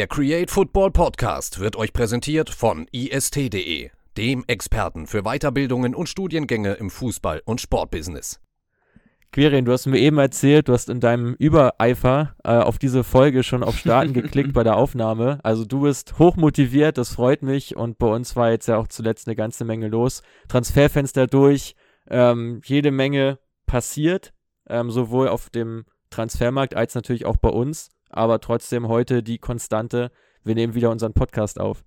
Der Create Football Podcast wird euch präsentiert von ist.de, dem Experten für Weiterbildungen und Studiengänge im Fußball- und Sportbusiness. Quirin, du hast mir eben erzählt, du hast in deinem Übereifer äh, auf diese Folge schon auf Starten geklickt bei der Aufnahme. Also du bist hochmotiviert, das freut mich und bei uns war jetzt ja auch zuletzt eine ganze Menge los. Transferfenster durch, ähm, jede Menge passiert, ähm, sowohl auf dem Transfermarkt als natürlich auch bei uns, aber trotzdem heute die Konstante, wir nehmen wieder unseren Podcast auf.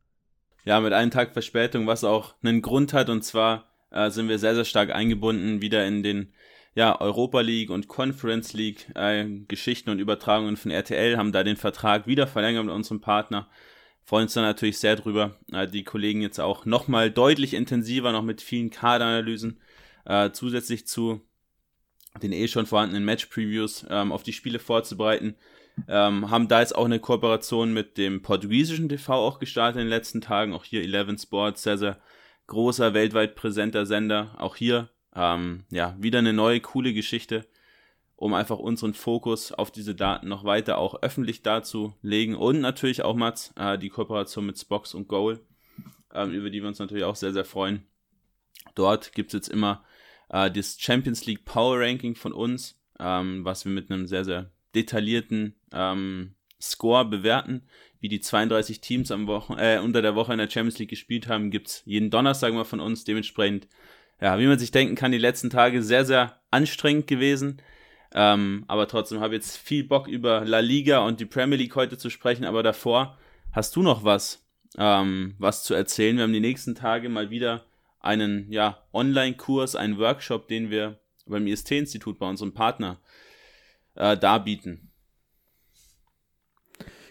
Ja, mit einem Tag Verspätung, was auch einen Grund hat und zwar äh, sind wir sehr, sehr stark eingebunden wieder in den ja, Europa League und Conference League äh, Geschichten und Übertragungen von RTL, haben da den Vertrag wieder verlängert mit unserem Partner. Freuen uns da natürlich sehr drüber. Äh, die Kollegen jetzt auch nochmal deutlich intensiver, noch mit vielen Kaderanalysen, äh, zusätzlich zu den eh schon vorhandenen Match-Previews ähm, auf die Spiele vorzubereiten. Ähm, haben da jetzt auch eine Kooperation mit dem portugiesischen TV auch gestartet in den letzten Tagen. Auch hier Eleven Sports, sehr, sehr großer, weltweit präsenter Sender. Auch hier ähm, ja, wieder eine neue, coole Geschichte, um einfach unseren Fokus auf diese Daten noch weiter auch öffentlich darzulegen. Und natürlich auch, Mats, äh, die Kooperation mit Spox und Goal, ähm, über die wir uns natürlich auch sehr, sehr freuen. Dort gibt es jetzt immer äh, das Champions League Power Ranking von uns, ähm, was wir mit einem sehr, sehr detaillierten ähm, Score bewerten. Wie die 32 Teams am Wochen, äh, unter der Woche in der Champions League gespielt haben, gibt es jeden Donnerstag mal von uns. Dementsprechend ja, wie man sich denken kann, die letzten Tage sehr, sehr anstrengend gewesen. Ähm, aber trotzdem habe ich jetzt viel Bock über La Liga und die Premier League heute zu sprechen. Aber davor hast du noch was, ähm, was zu erzählen. Wir haben die nächsten Tage mal wieder einen ja, Online-Kurs, einen Workshop, den wir beim IST-Institut bei unserem Partner äh, darbieten.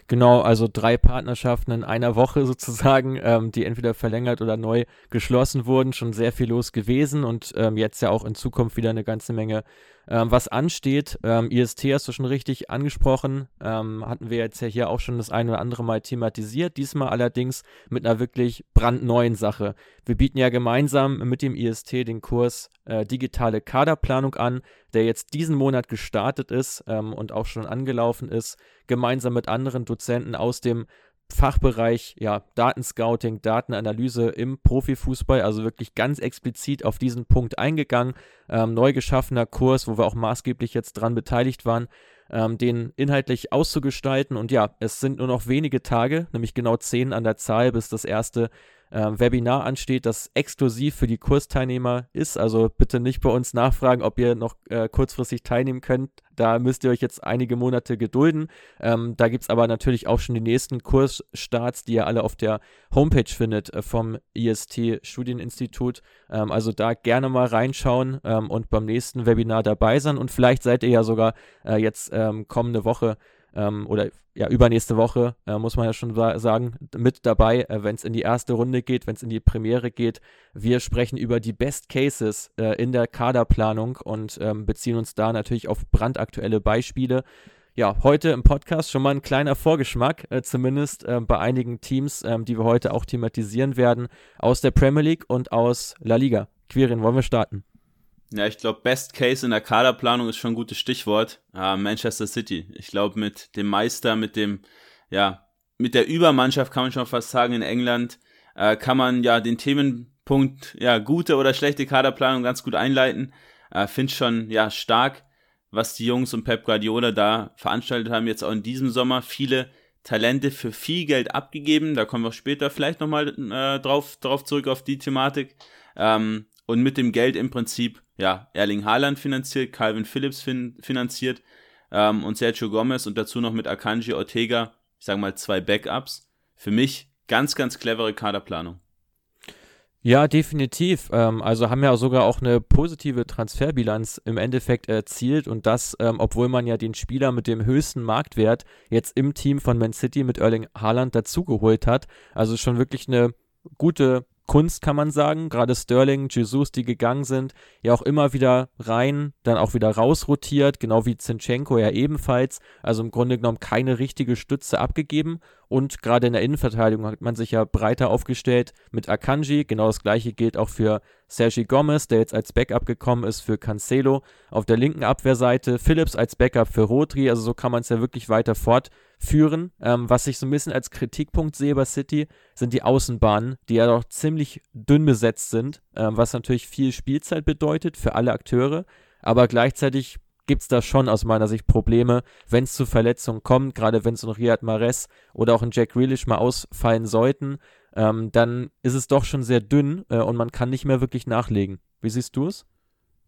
Genau, also drei Partnerschaften in einer Woche sozusagen, ähm, die entweder verlängert oder neu geschlossen wurden. Schon sehr viel los gewesen und ähm, jetzt ja auch in Zukunft wieder eine ganze Menge ähm, was ansteht. Ähm, IST hast du schon richtig angesprochen, ähm, hatten wir jetzt ja hier auch schon das ein oder andere Mal thematisiert, diesmal allerdings mit einer wirklich brandneuen Sache. Wir bieten ja gemeinsam mit dem IST den Kurs äh, Digitale Kaderplanung an, der jetzt diesen Monat gestartet ist ähm, und auch schon angelaufen ist, gemeinsam mit anderen Dozenten aus dem Fachbereich ja, Datenscouting, Datenanalyse im Profifußball, also wirklich ganz explizit auf diesen Punkt eingegangen. Ähm, neu geschaffener Kurs, wo wir auch maßgeblich jetzt dran beteiligt waren, ähm, den inhaltlich auszugestalten. Und ja, es sind nur noch wenige Tage, nämlich genau zehn an der Zahl, bis das erste äh, Webinar ansteht, das exklusiv für die Kursteilnehmer ist. Also bitte nicht bei uns nachfragen, ob ihr noch äh, kurzfristig teilnehmen könnt. Da müsst ihr euch jetzt einige Monate gedulden. Ähm, da gibt es aber natürlich auch schon die nächsten Kursstarts, die ihr alle auf der Homepage findet äh, vom IST Studieninstitut. Ähm, also da gerne mal reinschauen ähm, und beim nächsten Webinar dabei sein. Und vielleicht seid ihr ja sogar äh, jetzt ähm, kommende Woche ähm, oder ja, übernächste Woche, äh, muss man ja schon sagen, mit dabei, äh, wenn es in die erste Runde geht, wenn es in die Premiere geht. Wir sprechen über die Best Cases äh, in der Kaderplanung und ähm, beziehen uns da natürlich auf brandaktuelle Beispiele. Ja, heute im Podcast schon mal ein kleiner Vorgeschmack, äh, zumindest äh, bei einigen Teams, ähm, die wir heute auch thematisieren werden, aus der Premier League und aus La Liga. Quirin, wollen wir starten? Ja, ich glaube, Best Case in der Kaderplanung ist schon ein gutes Stichwort. Äh, Manchester City. Ich glaube, mit dem Meister, mit dem, ja, mit der Übermannschaft kann man schon fast sagen in England, äh, kann man ja den Themenpunkt, ja, gute oder schlechte Kaderplanung ganz gut einleiten. Äh, Finde schon, ja, stark, was die Jungs und Pep Guardiola da veranstaltet haben, jetzt auch in diesem Sommer. Viele Talente für viel Geld abgegeben. Da kommen wir später vielleicht nochmal äh, drauf, drauf zurück auf die Thematik. Ähm, und mit dem Geld im Prinzip ja, Erling Haaland finanziert, Calvin Phillips fin finanziert ähm, und Sergio Gomez und dazu noch mit Akanji Ortega, ich sage mal zwei Backups. Für mich ganz, ganz clevere Kaderplanung. Ja, definitiv. Ähm, also haben ja sogar auch eine positive Transferbilanz im Endeffekt erzielt und das, ähm, obwohl man ja den Spieler mit dem höchsten Marktwert jetzt im Team von Man City mit Erling Haaland dazugeholt hat. Also schon wirklich eine gute Kunst, kann man sagen. Gerade Sterling, Jesus, die gegangen sind, ja auch immer wieder rein, dann auch wieder rausrotiert, genau wie Zinchenko ja ebenfalls. Also im Grunde genommen keine richtige Stütze abgegeben. Und gerade in der Innenverteidigung hat man sich ja breiter aufgestellt mit Akanji. Genau das gleiche gilt auch für Sergi Gomez, der jetzt als Backup gekommen ist für Cancelo. Auf der linken Abwehrseite Phillips als Backup für Rodri. Also so kann man es ja wirklich weiter fortführen. Ähm, was ich so ein bisschen als Kritikpunkt sehe bei City, sind die Außenbahnen, die ja doch ziemlich dünn besetzt sind, ähm, was natürlich viel Spielzeit bedeutet für alle Akteure. Aber gleichzeitig gibt es da schon aus meiner Sicht Probleme, wenn es zu Verletzungen kommt, gerade wenn es ein Riyad Mahrez oder auch ein Jack Grealish mal ausfallen sollten, ähm, dann ist es doch schon sehr dünn äh, und man kann nicht mehr wirklich nachlegen. Wie siehst du es?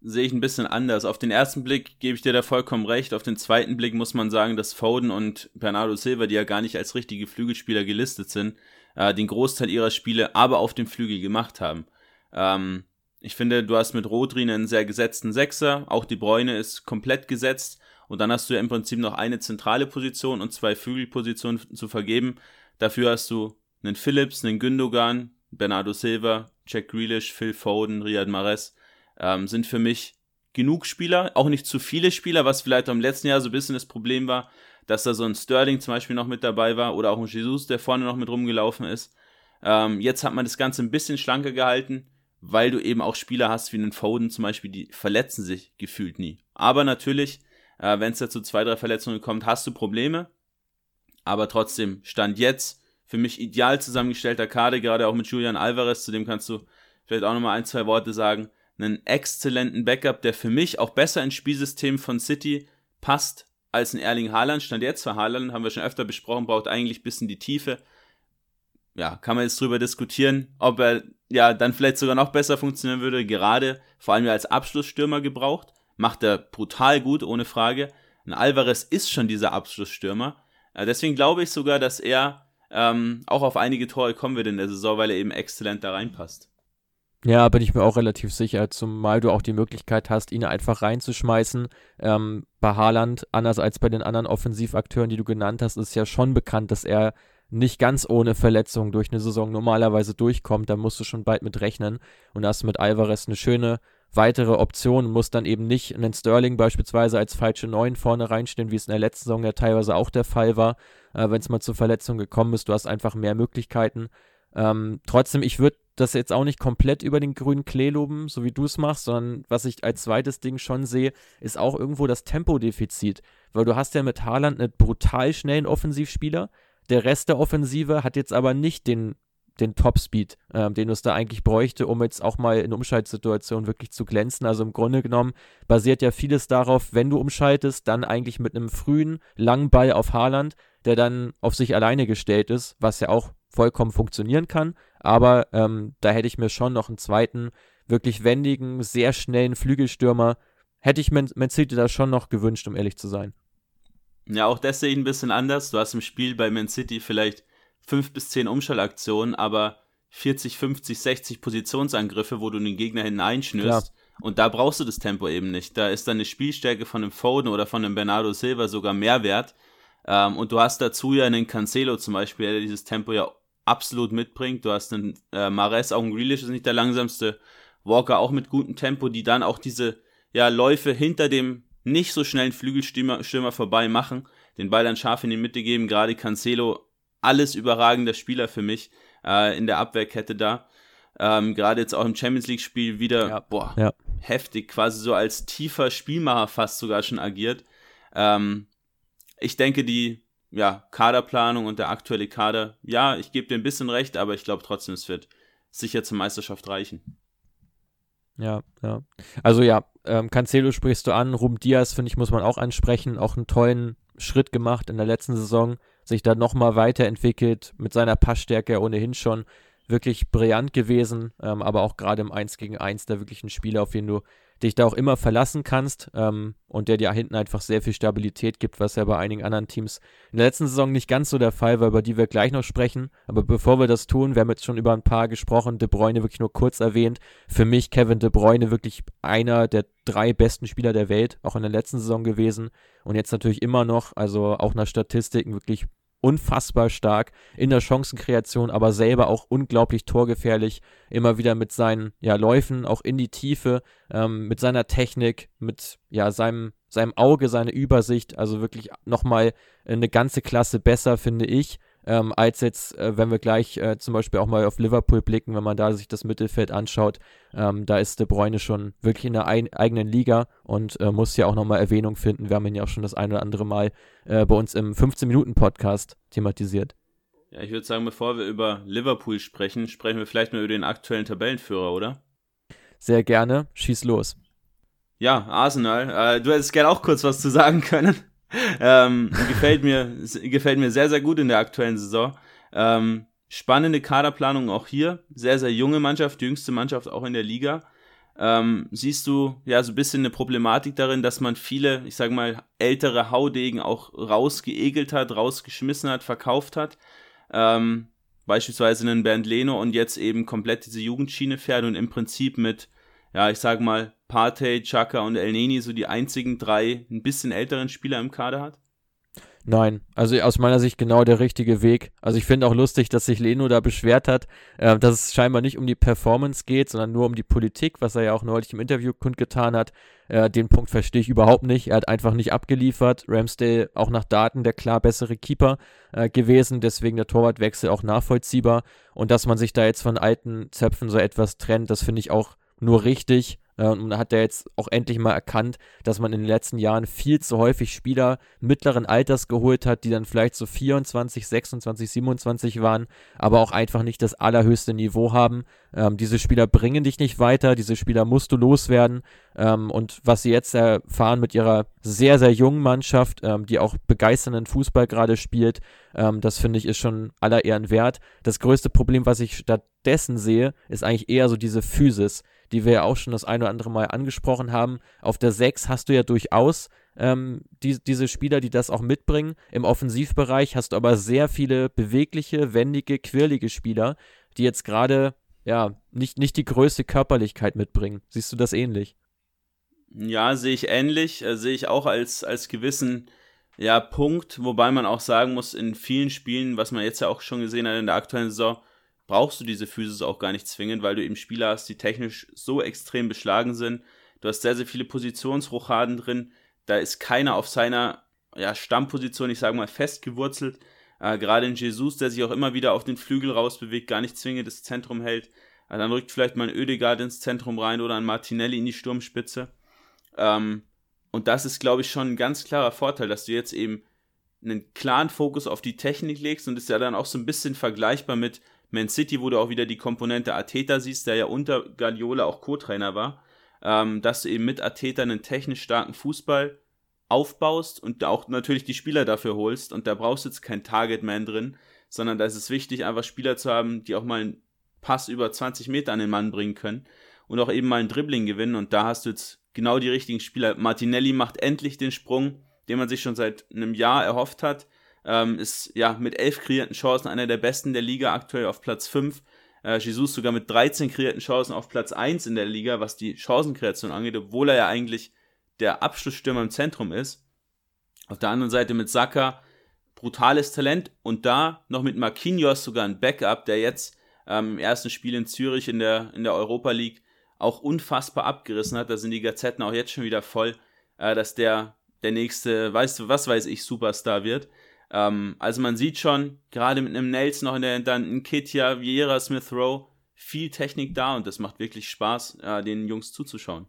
Sehe ich ein bisschen anders. Auf den ersten Blick gebe ich dir da vollkommen recht. Auf den zweiten Blick muss man sagen, dass Foden und Bernardo Silva, die ja gar nicht als richtige Flügelspieler gelistet sind, äh, den Großteil ihrer Spiele aber auf dem Flügel gemacht haben. Ähm, ich finde, du hast mit Rodri einen sehr gesetzten Sechser, auch die Bräune ist komplett gesetzt und dann hast du ja im Prinzip noch eine zentrale Position und zwei Flügelpositionen zu vergeben. Dafür hast du einen Phillips, einen Gündogan, Bernardo Silva, Jack Grealish, Phil Foden, Riyad Mahrez ähm, sind für mich genug Spieler, auch nicht zu viele Spieler, was vielleicht im letzten Jahr so ein bisschen das Problem war, dass da so ein Sterling zum Beispiel noch mit dabei war oder auch ein Jesus, der vorne noch mit rumgelaufen ist. Ähm, jetzt hat man das Ganze ein bisschen schlanker gehalten weil du eben auch Spieler hast wie einen Foden zum Beispiel, die verletzen sich gefühlt nie. Aber natürlich, äh, wenn es dazu zwei, drei Verletzungen kommt, hast du Probleme. Aber trotzdem, Stand jetzt, für mich ideal zusammengestellter Kader, gerade auch mit Julian Alvarez, zu dem kannst du vielleicht auch nochmal ein, zwei Worte sagen. Einen exzellenten Backup, der für mich auch besser ins Spielsystem von City passt als ein Erling Haaland. Stand jetzt für Haaland, haben wir schon öfter besprochen, braucht eigentlich ein bisschen die Tiefe ja, kann man jetzt drüber diskutieren, ob er ja dann vielleicht sogar noch besser funktionieren würde, gerade vor allem als Abschlussstürmer gebraucht. Macht er brutal gut, ohne Frage. Ein Alvarez ist schon dieser Abschlussstürmer. Äh, deswegen glaube ich sogar, dass er ähm, auch auf einige Tore kommen wird in der Saison, weil er eben exzellent da reinpasst. Ja, bin ich mir auch relativ sicher, zumal du auch die Möglichkeit hast, ihn einfach reinzuschmeißen. Ähm, bei Haaland, anders als bei den anderen Offensivakteuren, die du genannt hast, ist ja schon bekannt, dass er nicht ganz ohne Verletzung durch eine Saison normalerweise durchkommt, da musst du schon bald mit rechnen. Und hast mit Alvarez eine schöne weitere Option, musst dann eben nicht einen Sterling beispielsweise als falsche Neun vorne reinstehen, wie es in der letzten Saison ja teilweise auch der Fall war, äh, wenn es mal zur Verletzung gekommen ist. Du hast einfach mehr Möglichkeiten. Ähm, trotzdem, ich würde das jetzt auch nicht komplett über den grünen Klee loben, so wie du es machst, sondern was ich als zweites Ding schon sehe, ist auch irgendwo das Tempodefizit. Weil du hast ja mit Haaland einen brutal schnellen Offensivspieler, der Rest der Offensive hat jetzt aber nicht den, den Top-Speed, ähm, den es da eigentlich bräuchte, um jetzt auch mal in Umschaltsituationen wirklich zu glänzen. Also im Grunde genommen basiert ja vieles darauf, wenn du umschaltest, dann eigentlich mit einem frühen, langen Ball auf Haaland, der dann auf sich alleine gestellt ist, was ja auch vollkommen funktionieren kann. Aber ähm, da hätte ich mir schon noch einen zweiten, wirklich wendigen, sehr schnellen Flügelstürmer, hätte ich Man, Man City da schon noch gewünscht, um ehrlich zu sein. Ja, auch das sehe ich ein bisschen anders. Du hast im Spiel bei Man City vielleicht fünf bis zehn Umschaltaktionen, aber 40, 50, 60 Positionsangriffe, wo du den Gegner hineinschnürst. Und da brauchst du das Tempo eben nicht. Da ist deine Spielstärke von einem Foden oder von einem Bernardo Silva sogar mehr wert. Ähm, und du hast dazu ja einen Cancelo zum Beispiel, der dieses Tempo ja absolut mitbringt. Du hast einen äh, Mares, auch ein Grealish ist nicht der langsamste. Walker auch mit gutem Tempo, die dann auch diese ja, Läufe hinter dem nicht so schnell einen Flügelstürmer Stürmer vorbei machen, den Ball dann scharf in die Mitte geben. Gerade Cancelo, alles überragender Spieler für mich äh, in der Abwehrkette da. Ähm, Gerade jetzt auch im Champions League-Spiel wieder, ja. boah, ja. heftig, quasi so als tiefer Spielmacher fast sogar schon agiert. Ähm, ich denke, die ja, Kaderplanung und der aktuelle Kader, ja, ich gebe dir ein bisschen recht, aber ich glaube trotzdem, es wird sicher zur Meisterschaft reichen. Ja, ja. Also ja, ähm, Cancelo sprichst du an, Rum Diaz, finde ich, muss man auch ansprechen, auch einen tollen Schritt gemacht in der letzten Saison, sich da nochmal weiterentwickelt, mit seiner Passstärke ohnehin schon wirklich brillant gewesen, ähm, aber auch gerade im 1 gegen 1 da wirklich ein Spieler, auf den du dich da auch immer verlassen kannst ähm, und der dir hinten einfach sehr viel Stabilität gibt, was ja bei einigen anderen Teams in der letzten Saison nicht ganz so der Fall war, über die wir gleich noch sprechen. Aber bevor wir das tun, wir haben jetzt schon über ein paar gesprochen, De Bruyne wirklich nur kurz erwähnt. Für mich Kevin De Bruyne wirklich einer der drei besten Spieler der Welt, auch in der letzten Saison gewesen und jetzt natürlich immer noch, also auch nach Statistiken wirklich unfassbar stark in der Chancenkreation, aber selber auch unglaublich torgefährlich. Immer wieder mit seinen ja, Läufen auch in die Tiefe, ähm, mit seiner Technik, mit ja, seinem, seinem Auge, seine Übersicht. Also wirklich nochmal eine ganze Klasse besser, finde ich. Ähm, als jetzt, äh, wenn wir gleich äh, zum Beispiel auch mal auf Liverpool blicken, wenn man da sich das Mittelfeld anschaut, ähm, da ist De Bruyne schon wirklich in der ein eigenen Liga und äh, muss ja auch nochmal Erwähnung finden. Wir haben ihn ja auch schon das ein oder andere Mal äh, bei uns im 15-Minuten-Podcast thematisiert. Ja, ich würde sagen, bevor wir über Liverpool sprechen, sprechen wir vielleicht mal über den aktuellen Tabellenführer, oder? Sehr gerne, schieß los. Ja, Arsenal. Äh, du hättest gerne auch kurz was zu sagen können. Ähm, gefällt, mir, gefällt mir sehr, sehr gut in der aktuellen Saison. Ähm, spannende Kaderplanung auch hier. Sehr, sehr junge Mannschaft, jüngste Mannschaft auch in der Liga. Ähm, siehst du ja so ein bisschen eine Problematik darin, dass man viele, ich sag mal, ältere Haudegen auch rausgeegelt hat, rausgeschmissen hat, verkauft hat. Ähm, beispielsweise einen Bernd Leno und jetzt eben komplett diese Jugendschiene fährt und im Prinzip mit, ja, ich sag mal, Partey, Chaka und El Neni so die einzigen drei ein bisschen älteren Spieler im Kader hat? Nein, also aus meiner Sicht genau der richtige Weg. Also ich finde auch lustig, dass sich Leno da beschwert hat, äh, dass es scheinbar nicht um die Performance geht, sondern nur um die Politik, was er ja auch neulich im Interview kundgetan hat. Äh, den Punkt verstehe ich überhaupt nicht. Er hat einfach nicht abgeliefert. Ramsdale auch nach Daten der klar bessere Keeper äh, gewesen, deswegen der Torwartwechsel auch nachvollziehbar. Und dass man sich da jetzt von alten Zöpfen so etwas trennt, das finde ich auch nur richtig. Äh, und man hat ja jetzt auch endlich mal erkannt, dass man in den letzten Jahren viel zu häufig Spieler mittleren Alters geholt hat, die dann vielleicht so 24, 26, 27 waren, aber auch einfach nicht das allerhöchste Niveau haben. Ähm, diese Spieler bringen dich nicht weiter, diese Spieler musst du loswerden. Ähm, und was sie jetzt erfahren mit ihrer sehr, sehr jungen Mannschaft, ähm, die auch begeisternden Fußball gerade spielt, ähm, das finde ich ist schon aller Ehren wert. Das größte Problem, was ich stattdessen sehe, ist eigentlich eher so diese Physis die wir ja auch schon das ein oder andere Mal angesprochen haben. Auf der 6 hast du ja durchaus ähm, die, diese Spieler, die das auch mitbringen. Im Offensivbereich hast du aber sehr viele bewegliche, wendige, quirlige Spieler, die jetzt gerade ja nicht, nicht die größte Körperlichkeit mitbringen. Siehst du das ähnlich? Ja, sehe ich ähnlich. Äh, sehe ich auch als, als gewissen ja, Punkt, wobei man auch sagen muss, in vielen Spielen, was man jetzt ja auch schon gesehen hat in der aktuellen Saison, brauchst du diese Physis auch gar nicht zwingend, weil du eben Spieler hast, die technisch so extrem beschlagen sind. Du hast sehr, sehr viele Positionsrochaden drin. Da ist keiner auf seiner ja, Stammposition, ich sage mal, festgewurzelt. Äh, Gerade in Jesus, der sich auch immer wieder auf den Flügel rausbewegt, gar nicht zwingend das Zentrum hält. Äh, dann rückt vielleicht mal ein Ödegard ins Zentrum rein oder ein Martinelli in die Sturmspitze. Ähm, und das ist, glaube ich, schon ein ganz klarer Vorteil, dass du jetzt eben einen klaren Fokus auf die Technik legst und ist ja dann auch so ein bisschen vergleichbar mit, man City, wo du auch wieder die Komponente Ateta siehst, der ja unter Guardiola auch Co-Trainer war, ähm, dass du eben mit Ateta einen technisch starken Fußball aufbaust und auch natürlich die Spieler dafür holst und da brauchst du jetzt kein Targetman drin, sondern da ist es wichtig, einfach Spieler zu haben, die auch mal einen Pass über 20 Meter an den Mann bringen können und auch eben mal ein Dribbling gewinnen und da hast du jetzt genau die richtigen Spieler. Martinelli macht endlich den Sprung, den man sich schon seit einem Jahr erhofft hat. Ähm, ist ja mit elf kreierten Chancen einer der besten der Liga, aktuell auf Platz 5. Äh, Jesus sogar mit 13 kreierten Chancen auf Platz 1 in der Liga, was die Chancenkreation angeht, obwohl er ja eigentlich der Abschlussstürmer im Zentrum ist. Auf der anderen Seite mit Saka brutales Talent und da noch mit Marquinhos sogar ein Backup, der jetzt ähm, im ersten Spiel in Zürich in der, in der Europa League auch unfassbar abgerissen hat. Da sind die Gazetten auch jetzt schon wieder voll, äh, dass der der nächste, weißt du, was weiß ich, Superstar wird. Ähm, also man sieht schon, gerade mit einem Nelson noch in der ein Kitja, Vieira, Smith Rowe, viel Technik da und das macht wirklich Spaß, äh, den Jungs zuzuschauen.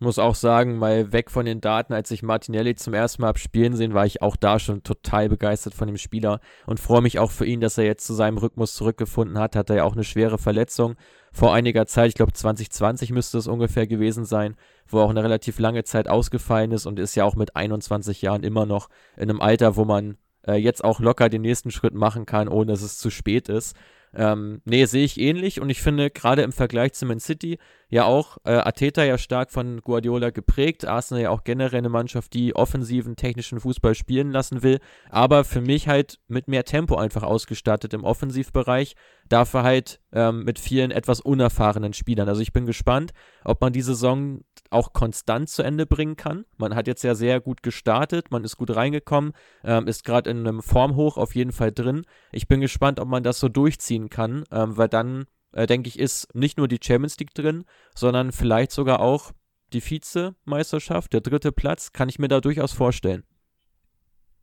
Muss auch sagen, mal weg von den Daten, als ich Martinelli zum ersten Mal abspielen sehen, war ich auch da schon total begeistert von dem Spieler und freue mich auch für ihn, dass er jetzt zu seinem Rhythmus zurückgefunden hat. Hat er ja auch eine schwere Verletzung vor einiger Zeit, ich glaube 2020 müsste es ungefähr gewesen sein, wo auch eine relativ lange Zeit ausgefallen ist und ist ja auch mit 21 Jahren immer noch in einem Alter, wo man äh, jetzt auch locker den nächsten Schritt machen kann, ohne dass es zu spät ist. Ähm, nee, sehe ich ähnlich und ich finde gerade im Vergleich zu Man City ja auch äh, Ateta ja stark von Guardiola geprägt, Arsenal ja auch generell eine Mannschaft, die offensiven, technischen Fußball spielen lassen will, aber für mich halt mit mehr Tempo einfach ausgestattet im Offensivbereich, dafür halt ähm, mit vielen etwas unerfahrenen Spielern. Also ich bin gespannt, ob man die Saison auch konstant zu Ende bringen kann. Man hat jetzt ja sehr gut gestartet, man ist gut reingekommen, ähm, ist gerade in einem Formhoch auf jeden Fall drin. Ich bin gespannt, ob man das so durchziehen kann, ähm, weil dann, äh, denke ich, ist nicht nur die Champions League drin, sondern vielleicht sogar auch die Vizemeisterschaft, der dritte Platz, kann ich mir da durchaus vorstellen.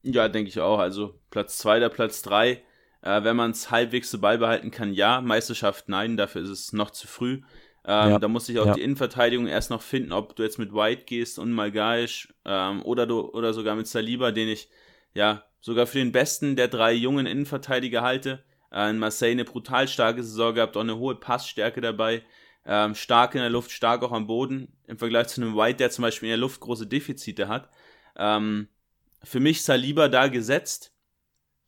Ja, denke ich auch. Also Platz 2 oder Platz 3. Äh, wenn man es halbwegs so beibehalten kann, ja. Meisterschaft, nein. Dafür ist es noch zu früh. Ähm, ja. Da muss ich auch ja. die Innenverteidigung erst noch finden, ob du jetzt mit White gehst und Malgaisch ähm, oder, du, oder sogar mit Saliba, den ich ja sogar für den besten der drei jungen Innenverteidiger halte. Äh, in Marseille eine brutal starke Saison gehabt, auch eine hohe Passstärke dabei. Ähm, stark in der Luft, stark auch am Boden. Im Vergleich zu einem White, der zum Beispiel in der Luft große Defizite hat. Ähm, für mich Saliba da gesetzt.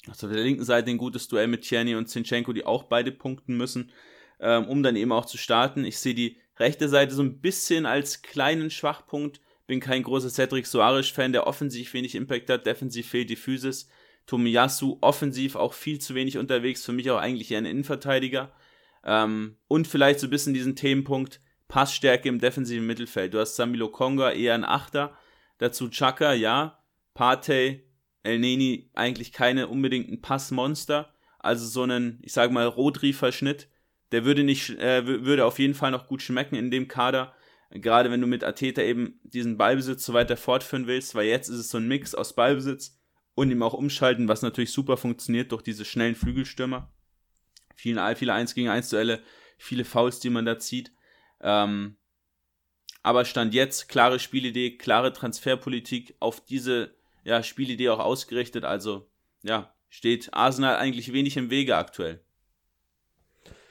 Also auf der linken Seite ein gutes Duell mit Tjerny und Zinchenko, die auch beide punkten müssen ähm, um dann eben auch zu starten. Ich sehe die rechte Seite so ein bisschen als kleinen Schwachpunkt. Bin kein großer Cedric Soares-Fan, der offensiv wenig Impact hat, defensiv fehlt die Physis. Tomiyasu offensiv auch viel zu wenig unterwegs, für mich auch eigentlich eher ein Innenverteidiger. Ähm, und vielleicht so ein bisschen diesen Themenpunkt Passstärke im defensiven Mittelfeld. Du hast Samilo Konga eher ein Achter, dazu Chaka, ja, Partey, El Neni eigentlich keine unbedingten Passmonster, also so einen, ich sage mal, Rodri-Verschnitt der würde nicht, äh, würde auf jeden Fall noch gut schmecken in dem Kader. Gerade wenn du mit Ateta eben diesen Ballbesitz so weiter fortführen willst, weil jetzt ist es so ein Mix aus Ballbesitz und ihm auch umschalten, was natürlich super funktioniert durch diese schnellen Flügelstürmer. Viele, viele 1 gegen 1 Duelle, viele Fouls, die man da zieht. Ähm, aber Stand jetzt, klare Spielidee, klare Transferpolitik, auf diese ja, Spielidee auch ausgerichtet. Also, ja, steht Arsenal eigentlich wenig im Wege aktuell.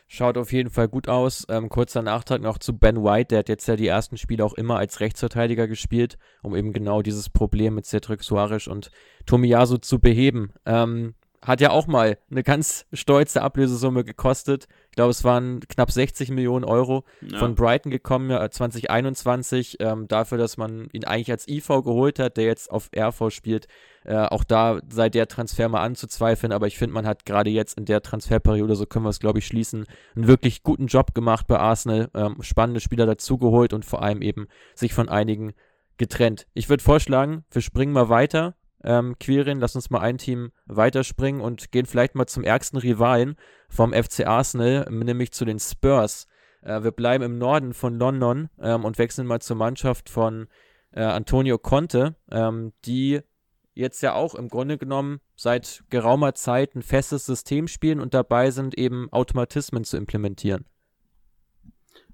Schaut auf jeden Fall gut aus. Ähm, kurzer Nachtrag noch zu Ben White, der hat jetzt ja die ersten Spiele auch immer als Rechtsverteidiger gespielt, um eben genau dieses Problem mit Cedric Suarez und Tomiyasu zu beheben. Ähm, hat ja auch mal eine ganz stolze Ablösesumme gekostet. Ich glaube, es waren knapp 60 Millionen Euro ja. von Brighton gekommen, ja, 2021, ähm, dafür, dass man ihn eigentlich als IV geholt hat, der jetzt auf RV spielt. Äh, auch da sei der Transfer mal anzuzweifeln, aber ich finde, man hat gerade jetzt in der Transferperiode, so können wir es, glaube ich, schließen, einen wirklich guten Job gemacht bei Arsenal, ähm, spannende Spieler dazugeholt und vor allem eben sich von einigen getrennt. Ich würde vorschlagen, wir springen mal weiter ähm, Quirin, lass uns mal ein Team weiterspringen und gehen vielleicht mal zum ärgsten Rivalen vom FC Arsenal, nämlich zu den Spurs. Äh, wir bleiben im Norden von London ähm, und wechseln mal zur Mannschaft von äh, Antonio Conte, ähm, die jetzt ja auch im Grunde genommen seit geraumer Zeit ein festes System spielen und dabei sind, eben Automatismen zu implementieren.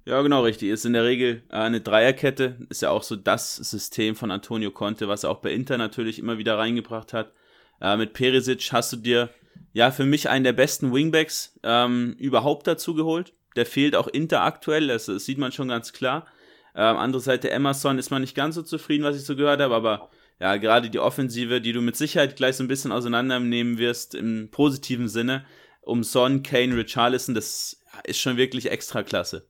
Ja, genau, richtig. Ist in der Regel äh, eine Dreierkette. Ist ja auch so das System von Antonio Conte, was er auch bei Inter natürlich immer wieder reingebracht hat. Äh, mit Perisic hast du dir ja für mich einen der besten Wingbacks ähm, überhaupt dazu geholt. Der fehlt auch Inter aktuell, das, das sieht man schon ganz klar. Ähm, andere Seite Emerson ist man nicht ganz so zufrieden, was ich so gehört habe, aber ja, gerade die Offensive, die du mit Sicherheit gleich so ein bisschen auseinandernehmen wirst, im positiven Sinne, um Son, Kane, Richarlison, das ist schon wirklich extra klasse.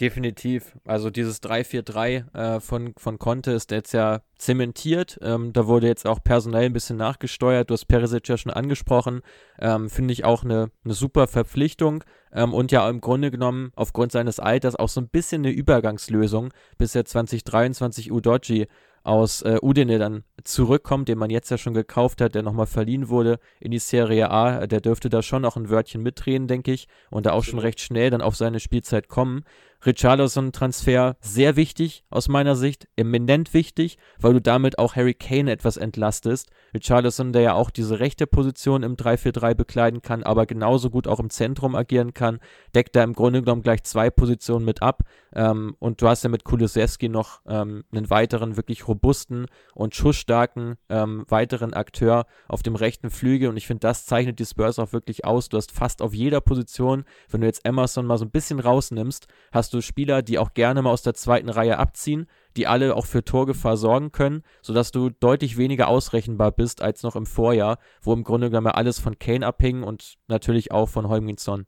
Definitiv. Also dieses 3-4-3 äh, von, von Conte ist jetzt ja zementiert. Ähm, da wurde jetzt auch personell ein bisschen nachgesteuert. Du hast Perisic ja schon angesprochen. Ähm, Finde ich auch eine, eine super Verpflichtung ähm, und ja im Grunde genommen aufgrund seines Alters auch so ein bisschen eine Übergangslösung, bis er 2023 Udoji aus äh, Udine dann zurückkommt, den man jetzt ja schon gekauft hat, der nochmal verliehen wurde in die Serie A. Der dürfte da schon noch ein Wörtchen mitdrehen, denke ich, und da auch schon recht schnell dann auf seine Spielzeit kommen. Richarlison-Transfer sehr wichtig aus meiner Sicht, eminent wichtig, weil du damit auch Harry Kane etwas entlastest. Richarlison, der ja auch diese rechte Position im 3-4-3 bekleiden kann, aber genauso gut auch im Zentrum agieren kann, deckt da im Grunde genommen gleich zwei Positionen mit ab. Ähm, und du hast ja mit Kulusewski noch ähm, einen weiteren wirklich robusten und schussstarken ähm, weiteren Akteur auf dem rechten Flügel. Und ich finde, das zeichnet die Spurs auch wirklich aus. Du hast fast auf jeder Position, wenn du jetzt Emerson mal so ein bisschen rausnimmst, hast du Spieler, die auch gerne mal aus der zweiten Reihe abziehen, die alle auch für Torgefahr sorgen können, sodass du deutlich weniger ausrechenbar bist als noch im Vorjahr, wo im Grunde genommen alles von Kane abhing und natürlich auch von Holminson.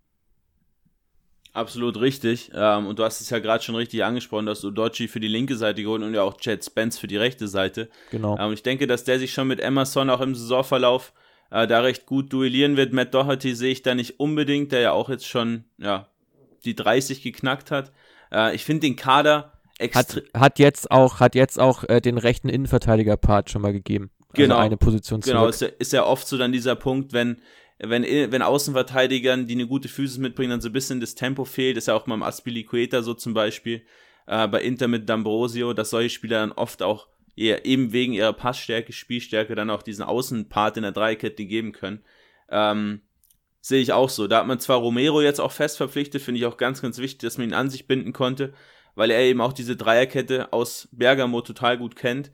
Absolut richtig. Ähm, und du hast es ja gerade schon richtig angesprochen, dass du Udochi für die linke Seite geholt und ja auch Chad Spence für die rechte Seite. Genau. Ähm, ich denke, dass der sich schon mit Emerson auch im Saisonverlauf äh, da recht gut duellieren wird. Matt Doherty sehe ich da nicht unbedingt, der ja auch jetzt schon ja, die 30 geknackt hat. Äh, ich finde den Kader hat, hat jetzt auch, hat jetzt auch äh, den rechten Innenverteidiger-Part schon mal gegeben. Also genau. eine Position zurück. Genau, ist ja, ist ja oft so dann dieser Punkt, wenn wenn, wenn Außenverteidigern, die eine gute Physis mitbringen, dann so ein bisschen das Tempo fehlt, ist ja auch mal im Aspilicueta so zum Beispiel, äh, bei Inter mit D'Ambrosio, dass solche Spieler dann oft auch eben wegen ihrer Passstärke, Spielstärke dann auch diesen Außenpart in der Dreikette geben können. Ähm, sehe ich auch so. Da hat man zwar Romero jetzt auch fest verpflichtet, finde ich auch ganz, ganz wichtig, dass man ihn an sich binden konnte, weil er eben auch diese Dreierkette aus Bergamo total gut kennt.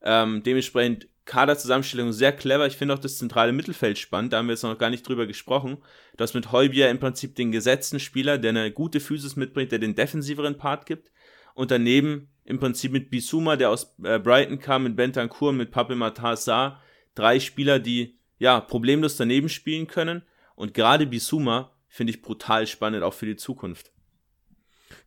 Ähm, dementsprechend Kaderzusammenstellung sehr clever. Ich finde auch das zentrale Mittelfeld spannend. Da haben wir jetzt noch gar nicht drüber gesprochen. Du hast mit Heubier im Prinzip den gesetzten Spieler, der eine gute Physis mitbringt, der den defensiveren Part gibt. Und daneben im Prinzip mit Bisuma, der aus äh, Brighton kam, mit Bentancur, mit Pape Matar Drei Spieler, die ja problemlos daneben spielen können. Und gerade Bisuma finde ich brutal spannend, auch für die Zukunft.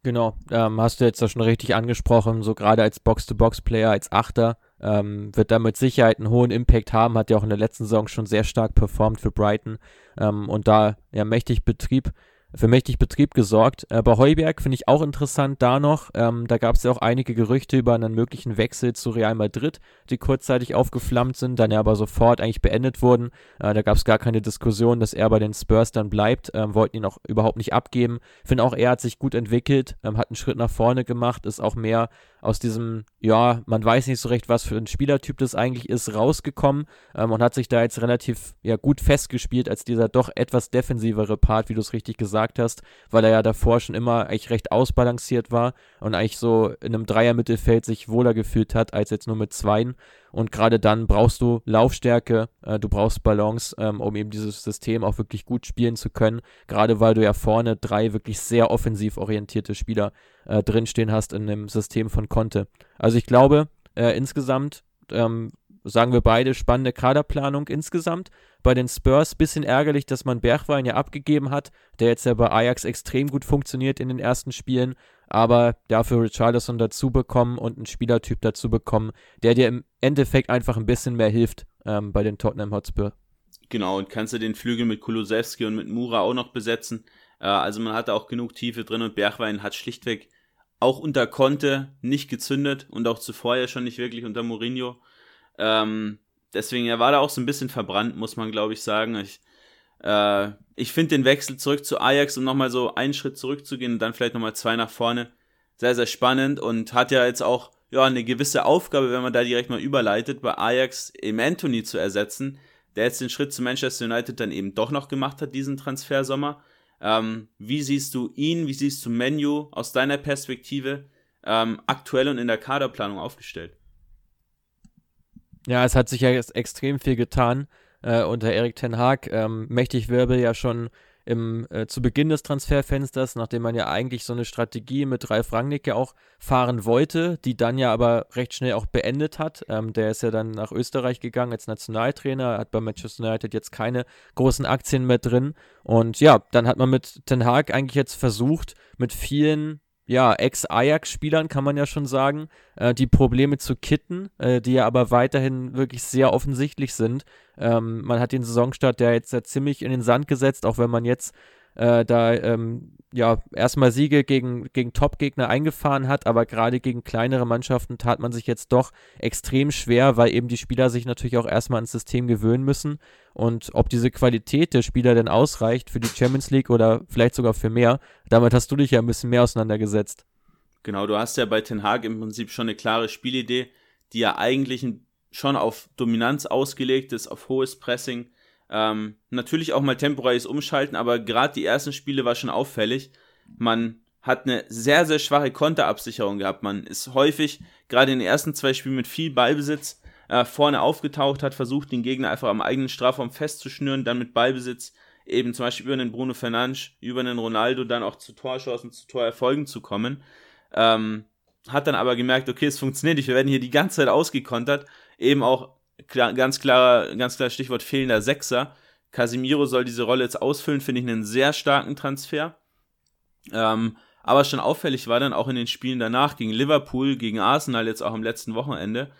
Genau, ähm, hast du jetzt auch schon richtig angesprochen, so gerade als Box-to-Box-Player, als Achter, ähm, wird da mit Sicherheit einen hohen Impact haben, hat ja auch in der letzten Saison schon sehr stark performt für Brighton ähm, und da ja mächtig Betrieb für mächtig Betrieb gesorgt. Äh, bei Heuberg finde ich auch interessant da noch. Ähm, da gab es ja auch einige Gerüchte über einen möglichen Wechsel zu Real Madrid, die kurzzeitig aufgeflammt sind, dann ja aber sofort eigentlich beendet wurden. Äh, da gab es gar keine Diskussion, dass er bei den Spurs dann bleibt, ähm, wollten ihn auch überhaupt nicht abgeben. Finde auch, er hat sich gut entwickelt, ähm, hat einen Schritt nach vorne gemacht, ist auch mehr aus diesem, ja, man weiß nicht so recht, was für ein Spielertyp das eigentlich ist, rausgekommen ähm, und hat sich da jetzt relativ ja, gut festgespielt als dieser doch etwas defensivere Part, wie du es richtig gesagt hast, weil er ja davor schon immer eigentlich recht ausbalanciert war und eigentlich so in einem Dreier-Mittelfeld sich wohler gefühlt hat, als jetzt nur mit Zweien. Und gerade dann brauchst du Laufstärke, äh, du brauchst Balance, ähm, um eben dieses System auch wirklich gut spielen zu können. Gerade weil du ja vorne drei wirklich sehr offensiv orientierte Spieler äh, drinstehen hast in dem System von Conte. Also ich glaube, äh, insgesamt ähm, sagen wir beide, spannende Kaderplanung insgesamt. Bei den Spurs bisschen ärgerlich, dass man Bergwein ja abgegeben hat, der jetzt ja bei Ajax extrem gut funktioniert in den ersten Spielen, aber dafür Richarlison dazu bekommen und einen Spielertyp dazu bekommen, der dir im Endeffekt einfach ein bisschen mehr hilft ähm, bei den Tottenham Hotspur. Genau, und kannst du den Flügel mit Kulusewski und mit Mura auch noch besetzen. Äh, also man hatte auch genug Tiefe drin und Bergwein hat schlichtweg auch unter Conte nicht gezündet und auch zuvor ja schon nicht wirklich unter Mourinho. Ähm, deswegen, er war da auch so ein bisschen verbrannt, muss man glaube ich sagen. Ich, äh, ich finde den Wechsel zurück zu Ajax, um nochmal so einen Schritt zurückzugehen und dann vielleicht nochmal zwei nach vorne, sehr, sehr spannend und hat ja jetzt auch ja, eine gewisse Aufgabe, wenn man da direkt mal überleitet, bei Ajax im Anthony zu ersetzen, der jetzt den Schritt zu Manchester United dann eben doch noch gemacht hat, diesen Transfersommer. Ähm, wie siehst du ihn, wie siehst du Menu aus deiner Perspektive ähm, aktuell und in der Kaderplanung aufgestellt? Ja, es hat sich ja extrem viel getan äh, unter Erik Ten Haag. Ähm, mächtig Wirbel ja schon im, äh, zu Beginn des Transferfensters, nachdem man ja eigentlich so eine Strategie mit Ralf Rangnicke auch fahren wollte, die dann ja aber recht schnell auch beendet hat. Ähm, der ist ja dann nach Österreich gegangen als Nationaltrainer, hat bei Manchester United jetzt keine großen Aktien mehr drin. Und ja, dann hat man mit Ten Haag eigentlich jetzt versucht, mit vielen ja, Ex-Ajax-Spielern, kann man ja schon sagen, äh, die Probleme zu kitten, äh, die ja aber weiterhin wirklich sehr offensichtlich sind. Ähm, man hat den Saisonstart ja jetzt ja ziemlich in den Sand gesetzt, auch wenn man jetzt äh, da ähm, ja erstmal Siege gegen, gegen Top-Gegner eingefahren hat, aber gerade gegen kleinere Mannschaften tat man sich jetzt doch extrem schwer, weil eben die Spieler sich natürlich auch erstmal ans System gewöhnen müssen. Und ob diese Qualität der Spieler denn ausreicht für die Champions League oder vielleicht sogar für mehr, damit hast du dich ja ein bisschen mehr auseinandergesetzt. Genau, du hast ja bei Ten Hag im Prinzip schon eine klare Spielidee, die ja eigentlich schon auf Dominanz ausgelegt ist, auf hohes Pressing ähm, natürlich auch mal temporäres Umschalten, aber gerade die ersten Spiele war schon auffällig. Man hat eine sehr, sehr schwache Konterabsicherung gehabt. Man ist häufig, gerade in den ersten zwei Spielen mit viel Ballbesitz, äh, vorne aufgetaucht, hat versucht, den Gegner einfach am eigenen Strafraum festzuschnüren, dann mit Ballbesitz eben zum Beispiel über einen Bruno Fernandes, über einen Ronaldo dann auch zu Torschancen, zu Torerfolgen zu kommen. Ähm, hat dann aber gemerkt, okay, es funktioniert nicht, wir werden hier die ganze Zeit ausgekontert, eben auch klar, ganz klarer, ganz klar Stichwort fehlender Sechser. Casimiro soll diese Rolle jetzt ausfüllen, finde ich einen sehr starken Transfer. Ähm, aber schon auffällig war dann auch in den Spielen danach gegen Liverpool, gegen Arsenal jetzt auch am letzten Wochenende,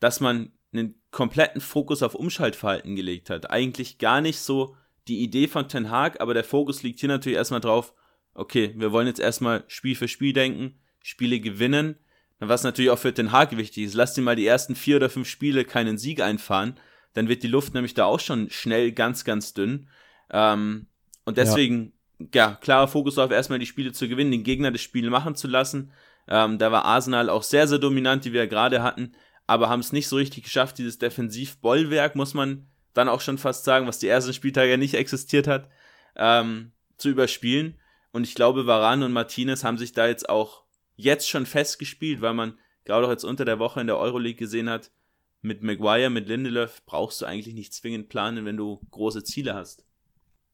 dass man einen kompletten Fokus auf Umschaltverhalten gelegt hat. Eigentlich gar nicht so die Idee von Ten Hag, aber der Fokus liegt hier natürlich erstmal drauf, okay, wir wollen jetzt erstmal Spiel für Spiel denken, Spiele gewinnen was natürlich auch für Den Haag wichtig ist. Lass dir mal die ersten vier oder fünf Spiele keinen Sieg einfahren, dann wird die Luft nämlich da auch schon schnell ganz, ganz dünn. Ähm, und deswegen, ja. ja, klarer Fokus darauf, erstmal die Spiele zu gewinnen, den Gegner das Spiel machen zu lassen. Ähm, da war Arsenal auch sehr, sehr dominant, die wir ja gerade hatten. aber haben es nicht so richtig geschafft, dieses Defensivbollwerk, muss man dann auch schon fast sagen, was die ersten Spieltage nicht existiert hat, ähm, zu überspielen. Und ich glaube, Varan und Martinez haben sich da jetzt auch jetzt schon festgespielt, weil man gerade auch jetzt unter der Woche in der Euroleague gesehen hat, mit Maguire, mit Lindelöf brauchst du eigentlich nicht zwingend planen, wenn du große Ziele hast.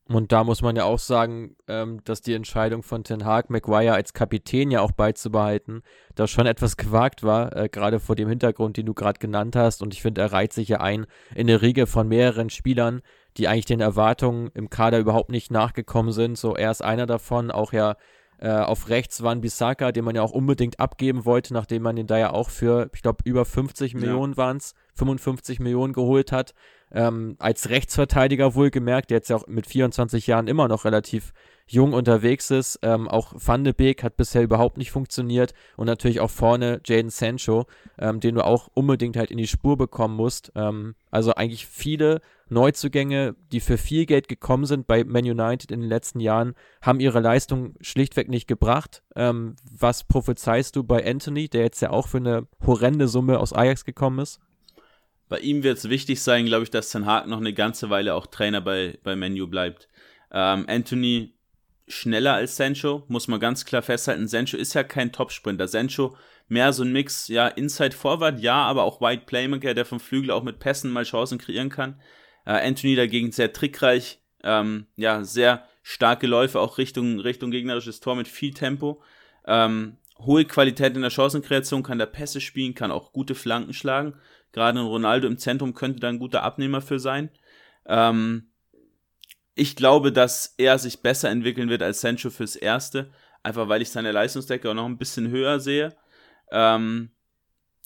Und da muss man ja auch sagen, ähm, dass die Entscheidung von Ten Hag, Maguire als Kapitän ja auch beizubehalten, da schon etwas gewagt war, äh, gerade vor dem Hintergrund, den du gerade genannt hast. Und ich finde, er reiht sich ja ein in der Riege von mehreren Spielern, die eigentlich den Erwartungen im Kader überhaupt nicht nachgekommen sind. So, er ist einer davon, auch ja äh, auf rechts war ein Bissaka, den man ja auch unbedingt abgeben wollte, nachdem man den da ja auch für, ich glaube, über 50 ja. Millionen waren es, 55 Millionen geholt hat. Ähm, als Rechtsverteidiger wohlgemerkt, der jetzt ja auch mit 24 Jahren immer noch relativ jung unterwegs ist. Ähm, auch Van de Beek hat bisher überhaupt nicht funktioniert und natürlich auch vorne Jaden Sancho, ähm, den du auch unbedingt halt in die Spur bekommen musst. Ähm, also eigentlich viele Neuzugänge, die für viel Geld gekommen sind bei Man United in den letzten Jahren, haben ihre Leistung schlichtweg nicht gebracht. Ähm, was prophezeist du bei Anthony, der jetzt ja auch für eine horrende Summe aus Ajax gekommen ist? Bei ihm wird es wichtig sein, glaube ich, dass Ten Hag noch eine ganze Weile auch Trainer bei, bei Menu bleibt. Ähm, Anthony schneller als Sancho, muss man ganz klar festhalten. Sancho ist ja kein Topsprinter. Sancho mehr so ein Mix, ja, Inside Forward, ja, aber auch Wide Playmaker, der vom Flügel auch mit Pässen mal Chancen kreieren kann. Äh, Anthony dagegen sehr trickreich, ähm, ja, sehr starke Läufe auch Richtung, Richtung gegnerisches Tor mit viel Tempo. Ähm, hohe Qualität in der Chancenkreation, kann da Pässe spielen, kann auch gute Flanken schlagen. Gerade ein Ronaldo im Zentrum könnte da ein guter Abnehmer für sein. Ähm, ich glaube, dass er sich besser entwickeln wird als Sancho fürs Erste, einfach weil ich seine Leistungsdecke auch noch ein bisschen höher sehe. Ähm,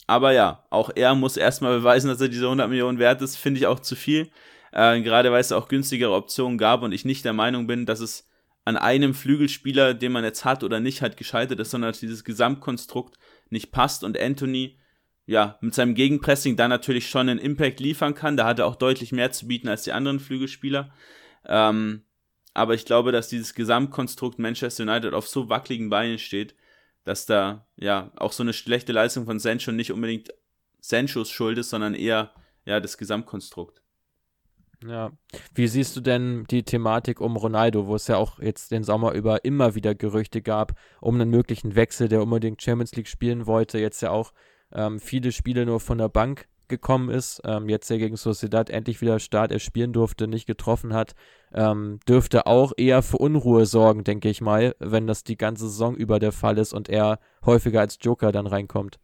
aber ja, auch er muss erstmal beweisen, dass er diese 100 Millionen wert ist, finde ich auch zu viel. Äh, gerade weil es auch günstigere Optionen gab und ich nicht der Meinung bin, dass es an einem Flügelspieler, den man jetzt hat oder nicht hat, gescheitert ist, sondern dass dieses Gesamtkonstrukt nicht passt und Anthony ja, mit seinem Gegenpressing da natürlich schon einen Impact liefern kann. Da hat er auch deutlich mehr zu bieten als die anderen Flügelspieler. Ähm, aber ich glaube, dass dieses Gesamtkonstrukt Manchester United auf so wackeligen Beinen steht, dass da ja auch so eine schlechte Leistung von Sancho nicht unbedingt Sanchos Schuld ist, sondern eher ja das Gesamtkonstrukt. Ja. Wie siehst du denn die Thematik um Ronaldo, wo es ja auch jetzt den Sommer über immer wieder Gerüchte gab, um einen möglichen Wechsel, der unbedingt Champions League spielen wollte, jetzt ja auch ähm, viele Spiele nur von der Bank gekommen ist, ähm, jetzt ja gegen Sociedad endlich wieder Start erspielen durfte, nicht getroffen hat, ähm, dürfte auch eher für Unruhe sorgen, denke ich mal, wenn das die ganze Saison über der Fall ist und er häufiger als Joker dann reinkommt.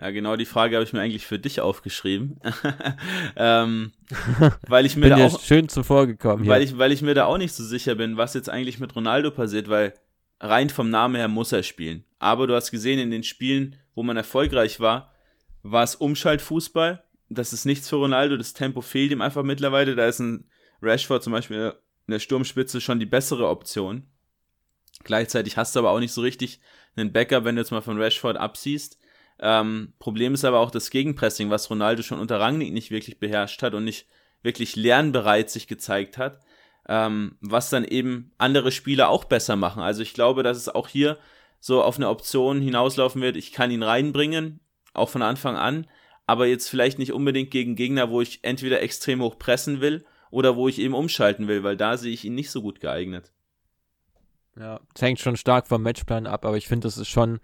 Ja, genau die Frage habe ich mir eigentlich für dich aufgeschrieben. ähm, weil ich mir bin da auch schön zuvor gekommen. Weil ich, weil ich mir da auch nicht so sicher bin, was jetzt eigentlich mit Ronaldo passiert, weil rein vom Namen her muss er spielen. Aber du hast gesehen, in den Spielen, wo man erfolgreich war, war es Umschaltfußball. Das ist nichts für Ronaldo, das Tempo fehlt ihm einfach mittlerweile. Da ist ein Rashford zum Beispiel in der Sturmspitze schon die bessere Option. Gleichzeitig hast du aber auch nicht so richtig einen Backup, wenn du jetzt mal von Rashford absiehst. Ähm, Problem ist aber auch das Gegenpressing, was Ronaldo schon unter Rangnick nicht wirklich beherrscht hat und nicht wirklich lernbereit sich gezeigt hat, ähm, was dann eben andere Spieler auch besser machen. Also ich glaube, dass es auch hier so auf eine Option hinauslaufen wird, ich kann ihn reinbringen, auch von Anfang an, aber jetzt vielleicht nicht unbedingt gegen Gegner, wo ich entweder extrem hoch pressen will oder wo ich eben umschalten will, weil da sehe ich ihn nicht so gut geeignet. Ja, es hängt schon stark vom Matchplan ab, aber ich finde, das ist schon,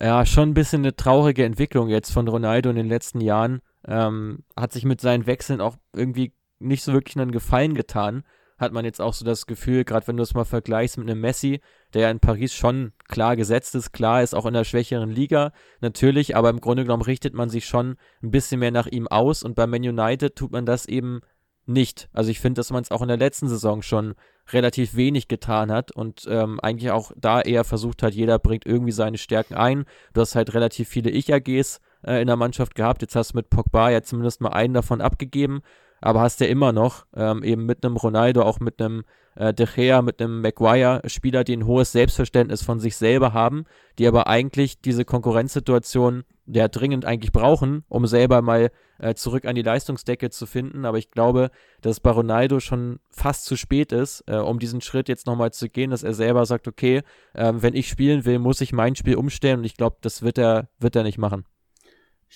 ja, schon ein bisschen eine traurige Entwicklung jetzt von Ronaldo in den letzten Jahren. Ähm, hat sich mit seinen Wechseln auch irgendwie nicht so wirklich einen Gefallen getan hat man jetzt auch so das Gefühl, gerade wenn du es mal vergleichst mit einem Messi, der ja in Paris schon klar gesetzt ist, klar ist, auch in der schwächeren Liga natürlich, aber im Grunde genommen richtet man sich schon ein bisschen mehr nach ihm aus und bei Man United tut man das eben nicht. Also ich finde, dass man es auch in der letzten Saison schon relativ wenig getan hat und ähm, eigentlich auch da eher versucht hat, jeder bringt irgendwie seine Stärken ein. Du hast halt relativ viele Ich-AGs äh, in der Mannschaft gehabt. Jetzt hast du mit Pogba ja zumindest mal einen davon abgegeben aber hast ja immer noch ähm, eben mit einem Ronaldo, auch mit einem äh, De Gea, mit einem Maguire Spieler, die ein hohes Selbstverständnis von sich selber haben, die aber eigentlich diese Konkurrenzsituation ja dringend eigentlich brauchen, um selber mal äh, zurück an die Leistungsdecke zu finden. Aber ich glaube, dass bei Ronaldo schon fast zu spät ist, äh, um diesen Schritt jetzt nochmal zu gehen, dass er selber sagt, okay, äh, wenn ich spielen will, muss ich mein Spiel umstellen und ich glaube, das wird er, wird er nicht machen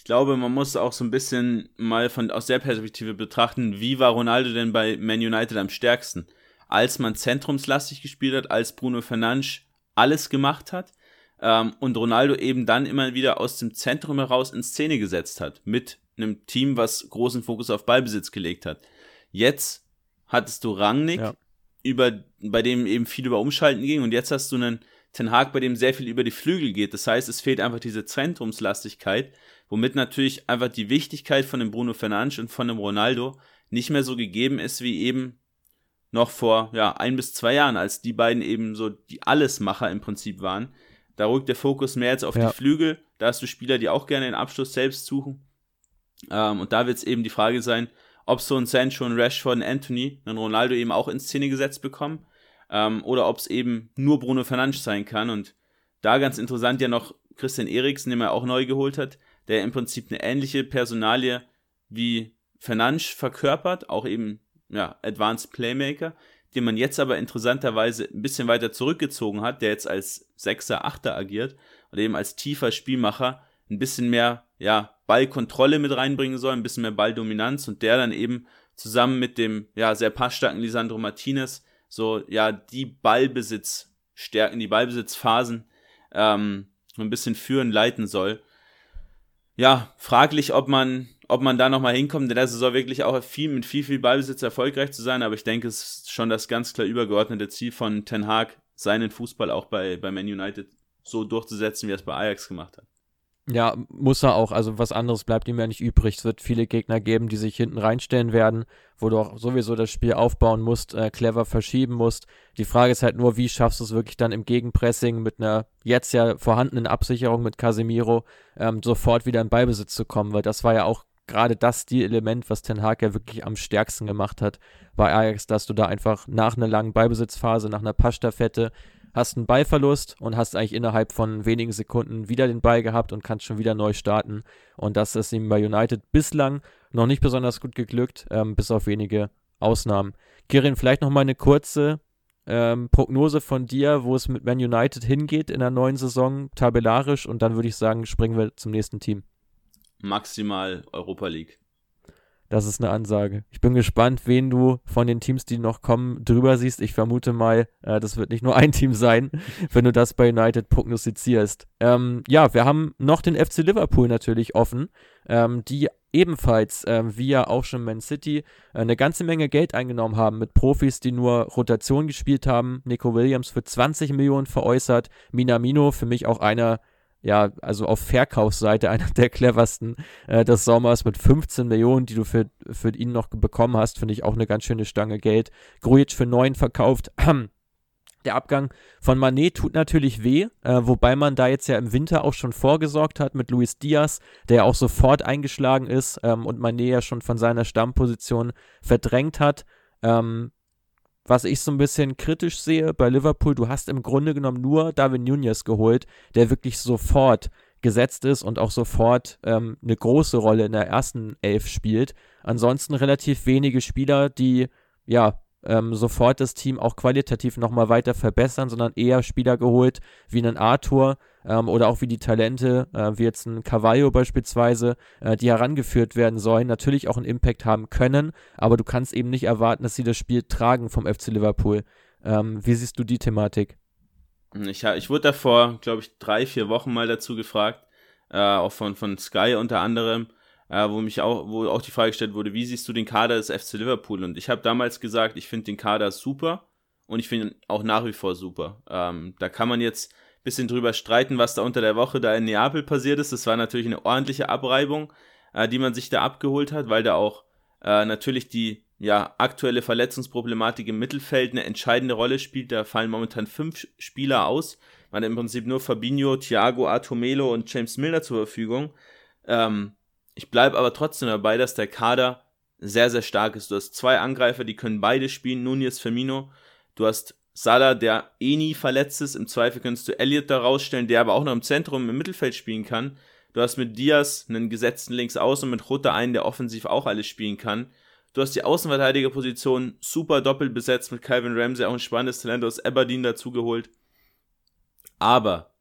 Ich glaube, man muss auch so ein bisschen mal von aus der Perspektive betrachten, wie war Ronaldo denn bei Man United am stärksten? Als man zentrumslastig gespielt hat, als Bruno Fernandes alles gemacht hat ähm, und Ronaldo eben dann immer wieder aus dem Zentrum heraus in Szene gesetzt hat, mit einem Team, was großen Fokus auf Ballbesitz gelegt hat. Jetzt hattest du Rangnick, ja. über, bei dem eben viel über Umschalten ging und jetzt hast du einen Ten Hag, bei dem sehr viel über die Flügel geht. Das heißt, es fehlt einfach diese Zentrumslastigkeit, womit natürlich einfach die Wichtigkeit von dem Bruno Fernandes und von dem Ronaldo nicht mehr so gegeben ist wie eben noch vor ja, ein bis zwei Jahren, als die beiden eben so die Allesmacher im Prinzip waren. Da rückt der Fokus mehr jetzt auf ja. die Flügel. Da hast du Spieler, die auch gerne den Abschluss selbst suchen. Ähm, und da wird es eben die Frage sein, ob so ein Sancho, ein Rashford, ein Anthony, ein Ronaldo eben auch in Szene gesetzt bekommen. Ähm, oder ob es eben nur Bruno Fernandes sein kann. Und da ganz interessant ja noch Christian Eriksen, den er auch neu geholt hat, der im Prinzip eine ähnliche Personalie wie Fernandes verkörpert, auch eben ja, Advanced Playmaker, den man jetzt aber interessanterweise ein bisschen weiter zurückgezogen hat, der jetzt als Sechser, Achter agiert und eben als tiefer Spielmacher ein bisschen mehr ja, Ballkontrolle mit reinbringen soll, ein bisschen mehr Balldominanz und der dann eben zusammen mit dem ja, sehr passstarken Lisandro Martinez so ja die Ballbesitzstärken, die Ballbesitzphasen ähm, ein bisschen führen, leiten soll. Ja, fraglich, ob man ob man da nochmal hinkommt, denn das soll wirklich auch viel, mit viel, viel Ballbesitz erfolgreich zu sein, aber ich denke, es ist schon das ganz klar übergeordnete Ziel von Ten Hag, seinen Fußball auch bei, bei Man United so durchzusetzen, wie er es bei Ajax gemacht hat. Ja, muss er auch. Also was anderes bleibt ihm ja nicht übrig. Es wird viele Gegner geben, die sich hinten reinstellen werden, wo du auch sowieso das Spiel aufbauen musst, äh, clever verschieben musst. Die Frage ist halt nur, wie schaffst du es wirklich dann im Gegenpressing mit einer jetzt ja vorhandenen Absicherung mit Casemiro ähm, sofort wieder in Ballbesitz zu kommen, weil das war ja auch gerade das die Element, was Ten Hag ja wirklich am stärksten gemacht hat bei Ajax, dass du da einfach nach einer langen Ballbesitzphase, nach einer Passstaffette, hast einen Ballverlust und hast eigentlich innerhalb von wenigen Sekunden wieder den Ball gehabt und kannst schon wieder neu starten. Und das ist ihm bei United bislang noch nicht besonders gut geglückt, ähm, bis auf wenige Ausnahmen. Kirin, vielleicht noch mal eine kurze ähm, Prognose von dir, wo es mit Man United hingeht in der neuen Saison, tabellarisch. Und dann würde ich sagen, springen wir zum nächsten Team maximal Europa League. Das ist eine Ansage. Ich bin gespannt, wen du von den Teams, die noch kommen, drüber siehst. Ich vermute mal, äh, das wird nicht nur ein Team sein, wenn du das bei United prognostizierst. Ähm, ja, wir haben noch den FC Liverpool natürlich offen, ähm, die ebenfalls, ähm, wie ja auch schon Man City, äh, eine ganze Menge Geld eingenommen haben mit Profis, die nur Rotation gespielt haben. Nico Williams für 20 Millionen veräußert, Minamino für mich auch einer ja, also auf Verkaufsseite einer der cleversten äh, des Sommers mit 15 Millionen, die du für, für ihn noch bekommen hast, finde ich auch eine ganz schöne Stange Geld. Grujic für 9 verkauft. Der Abgang von Manet tut natürlich weh, äh, wobei man da jetzt ja im Winter auch schon vorgesorgt hat mit Luis Diaz, der ja auch sofort eingeschlagen ist ähm, und Manet ja schon von seiner Stammposition verdrängt hat. Ähm, was ich so ein bisschen kritisch sehe bei Liverpool, du hast im Grunde genommen nur Darwin Nunez geholt, der wirklich sofort gesetzt ist und auch sofort ähm, eine große Rolle in der ersten Elf spielt. Ansonsten relativ wenige Spieler, die ja ähm, sofort das Team auch qualitativ nochmal weiter verbessern, sondern eher Spieler geholt wie einen Arthur ähm, oder auch wie die Talente, äh, wie jetzt ein Cavallo beispielsweise, äh, die herangeführt werden sollen, natürlich auch einen Impact haben können, aber du kannst eben nicht erwarten, dass sie das Spiel tragen vom FC Liverpool. Ähm, wie siehst du die Thematik? Ich, ich wurde davor, glaube ich, drei, vier Wochen mal dazu gefragt, äh, auch von, von Sky unter anderem, äh, wo mich auch, wo auch die Frage gestellt wurde, wie siehst du den Kader des FC Liverpool? Und ich habe damals gesagt, ich finde den Kader super und ich finde ihn auch nach wie vor super. Ähm, da kann man jetzt ein bisschen drüber streiten, was da unter der Woche da in Neapel passiert ist. Das war natürlich eine ordentliche Abreibung, äh, die man sich da abgeholt hat, weil da auch äh, natürlich die ja, aktuelle Verletzungsproblematik im Mittelfeld eine entscheidende Rolle spielt. Da fallen momentan fünf Spieler aus. Man hat im Prinzip nur Fabinho, Thiago, Artomelo und James Milner zur Verfügung. Ähm, ich bleibe aber trotzdem dabei, dass der Kader sehr, sehr stark ist. Du hast zwei Angreifer, die können beide spielen, Nunez, Firmino. Du hast Salah, der eh nie verletzt ist. Im Zweifel könntest du Elliot da rausstellen, der aber auch noch im Zentrum, im Mittelfeld spielen kann. Du hast mit Diaz einen gesetzten Linksaußen und mit Rutter einen, der offensiv auch alles spielen kann. Du hast die Außenverteidigerposition super doppelt besetzt mit Calvin Ramsey, auch ein spannendes Talent aus Aberdeen dazugeholt. Aber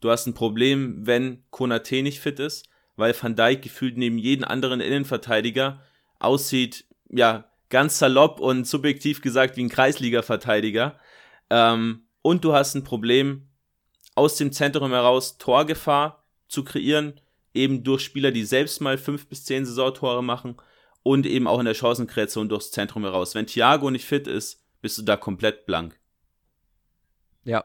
du hast ein Problem, wenn Konate nicht fit ist weil Van Dijk gefühlt neben jedem anderen Innenverteidiger aussieht, ja, ganz salopp und subjektiv gesagt wie ein Kreisliga-Verteidiger. Ähm, und du hast ein Problem, aus dem Zentrum heraus Torgefahr zu kreieren, eben durch Spieler, die selbst mal fünf bis zehn Saisontore machen und eben auch in der Chancenkreation durchs Zentrum heraus. Wenn Thiago nicht fit ist, bist du da komplett blank. Ja, ja,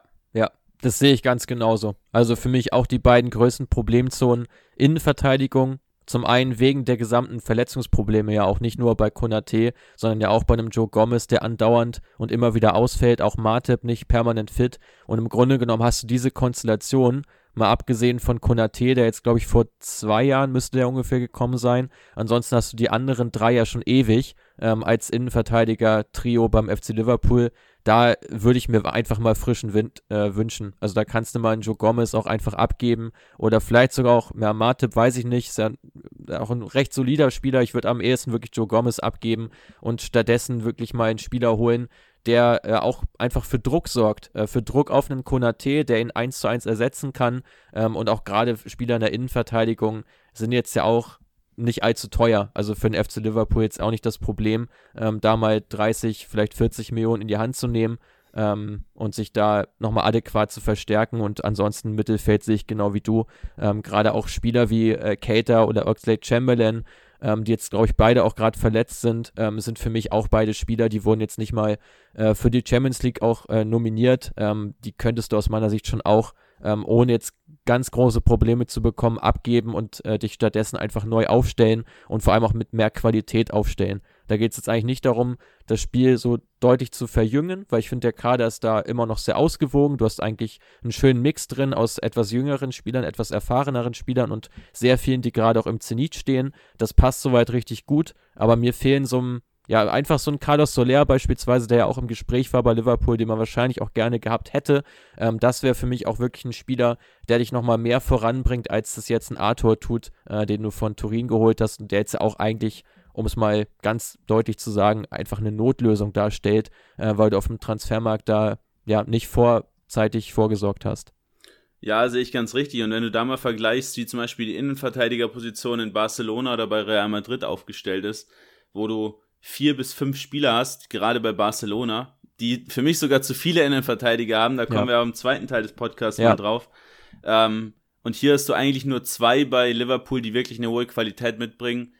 das sehe ich ganz genauso. Also für mich auch die beiden größten Problemzonen Innenverteidigung. Zum einen wegen der gesamten Verletzungsprobleme ja auch nicht nur bei Konate, sondern ja auch bei einem Joe Gomez, der andauernd und immer wieder ausfällt, auch Martip nicht permanent fit. Und im Grunde genommen hast du diese Konstellation, Mal abgesehen von Konate, der jetzt, glaube ich, vor zwei Jahren müsste der ungefähr gekommen sein. Ansonsten hast du die anderen drei ja schon ewig ähm, als Innenverteidiger-Trio beim FC Liverpool. Da würde ich mir einfach mal frischen Wind äh, wünschen. Also da kannst du mal einen Joe Gomez auch einfach abgeben oder vielleicht sogar auch, ja, Martip weiß ich nicht, ist ja auch ein recht solider Spieler. Ich würde am ehesten wirklich Joe Gomez abgeben und stattdessen wirklich mal einen Spieler holen, der äh, auch einfach für Druck sorgt, äh, für Druck auf einen Konate, der ihn eins zu eins ersetzen kann. Ähm, und auch gerade Spieler in der Innenverteidigung sind jetzt ja auch nicht allzu teuer. Also für den FC Liverpool jetzt auch nicht das Problem, ähm, da mal 30, vielleicht 40 Millionen in die Hand zu nehmen ähm, und sich da nochmal adäquat zu verstärken. Und ansonsten Mittelfeld sehe ich genau wie du. Ähm, gerade auch Spieler wie äh, Cater oder Oxlade Chamberlain, ähm, die jetzt, glaube ich, beide auch gerade verletzt sind, ähm, sind für mich auch beide Spieler, die wurden jetzt nicht mal äh, für die Champions League auch äh, nominiert. Ähm, die könntest du aus meiner Sicht schon auch, ähm, ohne jetzt ganz große Probleme zu bekommen, abgeben und äh, dich stattdessen einfach neu aufstellen und vor allem auch mit mehr Qualität aufstellen. Da geht es jetzt eigentlich nicht darum, das Spiel so deutlich zu verjüngen, weil ich finde, der Kader ist da immer noch sehr ausgewogen. Du hast eigentlich einen schönen Mix drin aus etwas jüngeren Spielern, etwas erfahreneren Spielern und sehr vielen, die gerade auch im Zenit stehen. Das passt soweit richtig gut, aber mir fehlen so ein ja, einfach so ein Carlos Soler beispielsweise, der ja auch im Gespräch war bei Liverpool, den man wahrscheinlich auch gerne gehabt hätte. Ähm, das wäre für mich auch wirklich ein Spieler, der dich nochmal mehr voranbringt, als das jetzt ein Arthur tut, äh, den du von Turin geholt hast und der jetzt auch eigentlich um es mal ganz deutlich zu sagen, einfach eine Notlösung darstellt, äh, weil du auf dem Transfermarkt da ja nicht vorzeitig vorgesorgt hast. Ja, sehe ich ganz richtig. Und wenn du da mal vergleichst, wie zum Beispiel die Innenverteidigerposition in Barcelona oder bei Real Madrid aufgestellt ist, wo du vier bis fünf Spieler hast, gerade bei Barcelona, die für mich sogar zu viele Innenverteidiger haben, da kommen ja. wir im zweiten Teil des Podcasts ja. mal drauf. Ähm, und hier hast du eigentlich nur zwei bei Liverpool, die wirklich eine hohe Qualität mitbringen.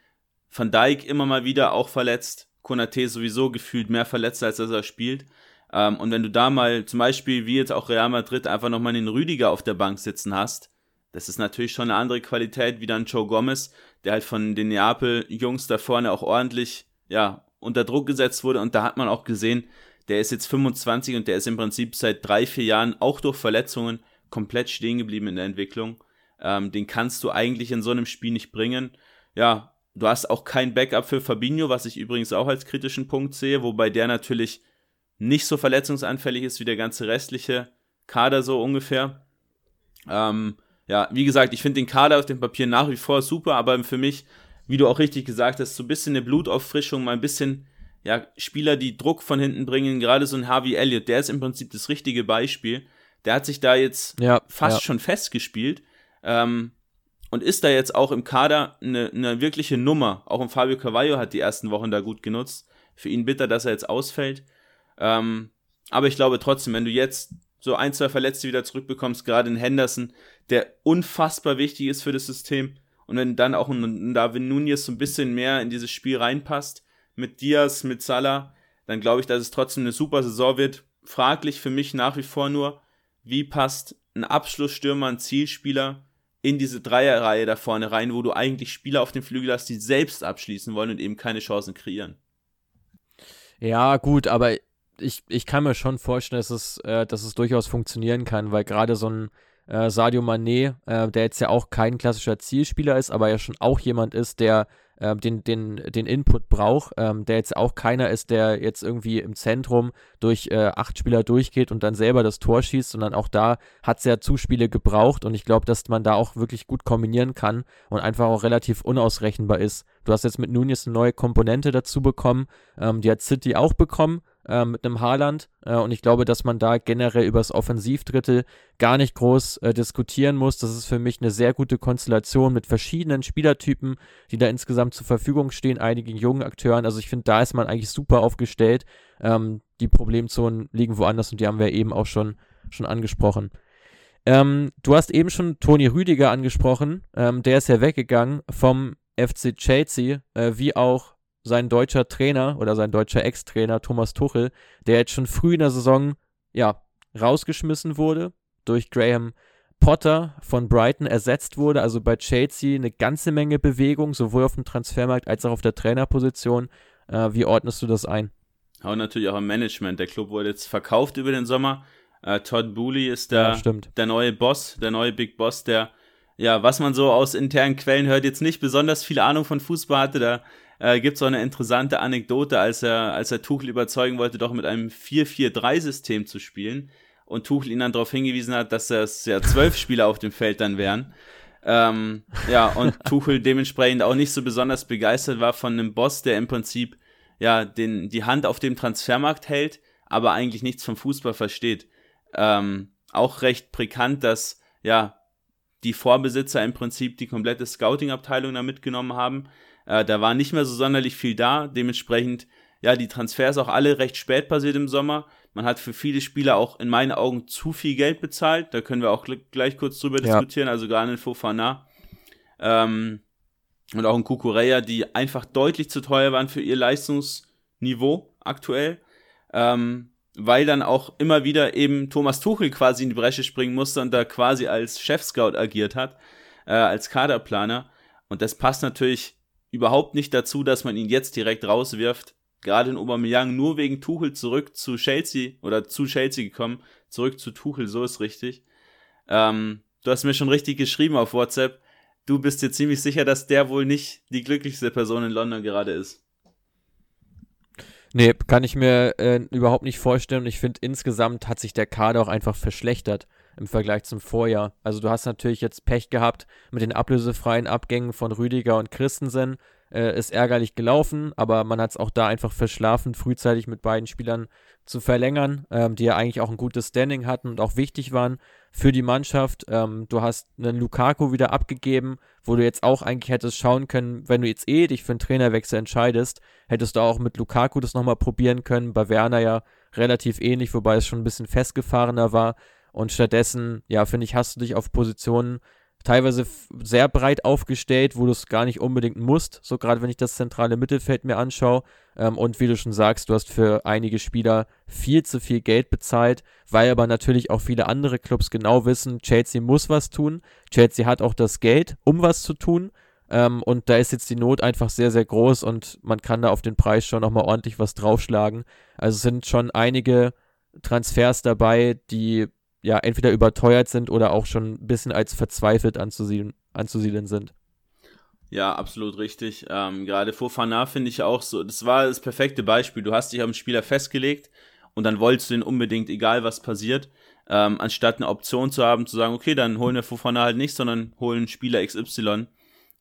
Van Dijk immer mal wieder auch verletzt. Konate sowieso gefühlt mehr verletzt, als dass er spielt. Ähm, und wenn du da mal zum Beispiel, wie jetzt auch Real Madrid, einfach nochmal den Rüdiger auf der Bank sitzen hast, das ist natürlich schon eine andere Qualität wie dann Joe Gomez, der halt von den Neapel-Jungs da vorne auch ordentlich, ja, unter Druck gesetzt wurde. Und da hat man auch gesehen, der ist jetzt 25 und der ist im Prinzip seit drei, vier Jahren auch durch Verletzungen komplett stehen geblieben in der Entwicklung. Ähm, den kannst du eigentlich in so einem Spiel nicht bringen. Ja, Du hast auch kein Backup für Fabinho, was ich übrigens auch als kritischen Punkt sehe, wobei der natürlich nicht so verletzungsanfällig ist wie der ganze restliche Kader so ungefähr. Ähm, ja, wie gesagt, ich finde den Kader auf dem Papier nach wie vor super, aber für mich, wie du auch richtig gesagt hast, so ein bisschen eine Blutauffrischung, mal ein bisschen, ja, Spieler, die Druck von hinten bringen, gerade so ein Harvey Elliott, der ist im Prinzip das richtige Beispiel. Der hat sich da jetzt ja, fast ja. schon festgespielt. Ähm, und ist da jetzt auch im Kader eine, eine wirkliche Nummer. Auch ein Fabio Cavallo hat die ersten Wochen da gut genutzt. Für ihn bitter, dass er jetzt ausfällt. Ähm, aber ich glaube trotzdem, wenn du jetzt so ein, zwei Verletzte wieder zurückbekommst, gerade in Henderson, der unfassbar wichtig ist für das System, und wenn dann auch ein David Nunez so ein bisschen mehr in dieses Spiel reinpasst, mit Diaz, mit Salah, dann glaube ich, dass es trotzdem eine super Saison wird. Fraglich für mich nach wie vor nur, wie passt ein Abschlussstürmer, ein Zielspieler in diese Dreierreihe da vorne rein, wo du eigentlich Spieler auf dem Flügel hast, die selbst abschließen wollen und eben keine Chancen kreieren. Ja, gut, aber ich, ich kann mir schon vorstellen, dass es, äh, dass es durchaus funktionieren kann, weil gerade so ein äh, Sadio Mané, äh, der jetzt ja auch kein klassischer Zielspieler ist, aber ja schon auch jemand ist, der äh, den, den, den Input braucht, ähm, der jetzt auch keiner ist, der jetzt irgendwie im Zentrum durch äh, acht Spieler durchgeht und dann selber das Tor schießt, sondern auch da hat es ja Zuspiele gebraucht und ich glaube, dass man da auch wirklich gut kombinieren kann und einfach auch relativ unausrechenbar ist. Du hast jetzt mit Nunez eine neue Komponente dazu bekommen, ähm, die hat City auch bekommen, äh, mit einem Haaland. Äh, und ich glaube, dass man da generell über das Offensivdrittel gar nicht groß äh, diskutieren muss. Das ist für mich eine sehr gute Konstellation mit verschiedenen Spielertypen, die da insgesamt zur Verfügung stehen, einigen jungen Akteuren. Also ich finde, da ist man eigentlich super aufgestellt. Ähm, die Problemzonen liegen woanders und die haben wir eben auch schon, schon angesprochen. Ähm, du hast eben schon Toni Rüdiger angesprochen. Ähm, der ist ja weggegangen vom FC Chelsea, äh, wie auch sein deutscher Trainer oder sein deutscher Ex-Trainer Thomas Tuchel, der jetzt schon früh in der Saison ja rausgeschmissen wurde durch Graham Potter von Brighton ersetzt wurde, also bei Chelsea eine ganze Menge Bewegung, sowohl auf dem Transfermarkt als auch auf der Trainerposition. Äh, wie ordnest du das ein? Und natürlich auch im Management. Der Club wurde jetzt verkauft über den Sommer. Äh, Todd Booley ist der, ja, der neue Boss, der neue Big Boss, der, ja, was man so aus internen Quellen hört, jetzt nicht besonders viel Ahnung von Fußball hatte. Da äh, gibt es auch eine interessante Anekdote, als er, als er Tuchel überzeugen wollte, doch mit einem 4-4-3-System zu spielen und Tuchel ihn dann darauf hingewiesen hat, dass es ja zwölf Spieler auf dem Feld dann wären. Ähm, ja, und Tuchel dementsprechend auch nicht so besonders begeistert war von einem Boss, der im Prinzip ja den, die Hand auf dem Transfermarkt hält, aber eigentlich nichts vom Fußball versteht. Ähm, auch recht präkant, dass ja die Vorbesitzer im Prinzip die komplette Scouting-Abteilung da mitgenommen haben. Äh, da war nicht mehr so sonderlich viel da. Dementsprechend, ja, die Transfers auch alle recht spät passiert im Sommer. Man hat für viele Spieler auch in meinen Augen zu viel Geld bezahlt. Da können wir auch gleich kurz drüber ja. diskutieren. Also gerade in Fofana ähm, und auch in Kukureya, die einfach deutlich zu teuer waren für ihr Leistungsniveau aktuell. Ähm, weil dann auch immer wieder eben Thomas Tuchel quasi in die Bresche springen musste und da quasi als Chef-Scout agiert hat, äh, als Kaderplaner. Und das passt natürlich überhaupt nicht dazu, dass man ihn jetzt direkt rauswirft. Gerade in Aubameyang nur wegen Tuchel zurück zu Chelsea oder zu Chelsea gekommen, zurück zu Tuchel, so ist richtig. Ähm, du hast mir schon richtig geschrieben auf WhatsApp. Du bist dir ziemlich sicher, dass der wohl nicht die glücklichste Person in London gerade ist. Nee, kann ich mir äh, überhaupt nicht vorstellen. Ich finde, insgesamt hat sich der Kader auch einfach verschlechtert im Vergleich zum Vorjahr. Also du hast natürlich jetzt Pech gehabt mit den ablösefreien Abgängen von Rüdiger und Christensen. Äh, ist ärgerlich gelaufen, aber man hat es auch da einfach verschlafen, frühzeitig mit beiden Spielern zu verlängern, ähm, die ja eigentlich auch ein gutes Standing hatten und auch wichtig waren für die Mannschaft. Ähm, du hast einen Lukaku wieder abgegeben, wo du jetzt auch eigentlich hättest schauen können, wenn du jetzt eh dich für einen Trainerwechsel entscheidest, hättest du auch mit Lukaku das nochmal probieren können. Bei Werner ja relativ ähnlich, wobei es schon ein bisschen festgefahrener war. Und stattdessen, ja, finde ich, hast du dich auf Positionen teilweise sehr breit aufgestellt, wo du es gar nicht unbedingt musst, so gerade wenn ich das zentrale Mittelfeld mir anschaue. Ähm, und wie du schon sagst, du hast für einige Spieler viel zu viel Geld bezahlt, weil aber natürlich auch viele andere Clubs genau wissen, Chelsea muss was tun. Chelsea hat auch das Geld, um was zu tun. Ähm, und da ist jetzt die Not einfach sehr, sehr groß und man kann da auf den Preis schon nochmal ordentlich was draufschlagen. Also sind schon einige Transfers dabei, die ja entweder überteuert sind oder auch schon ein bisschen als verzweifelt anzusiedeln, anzusiedeln sind. Ja, absolut richtig. Ähm, gerade Fofana finde ich auch so, das war das perfekte Beispiel. Du hast dich am Spieler festgelegt und dann wolltest du ihn unbedingt, egal was passiert, ähm, anstatt eine Option zu haben, zu sagen, okay, dann holen wir Fofana halt nicht, sondern holen Spieler XY.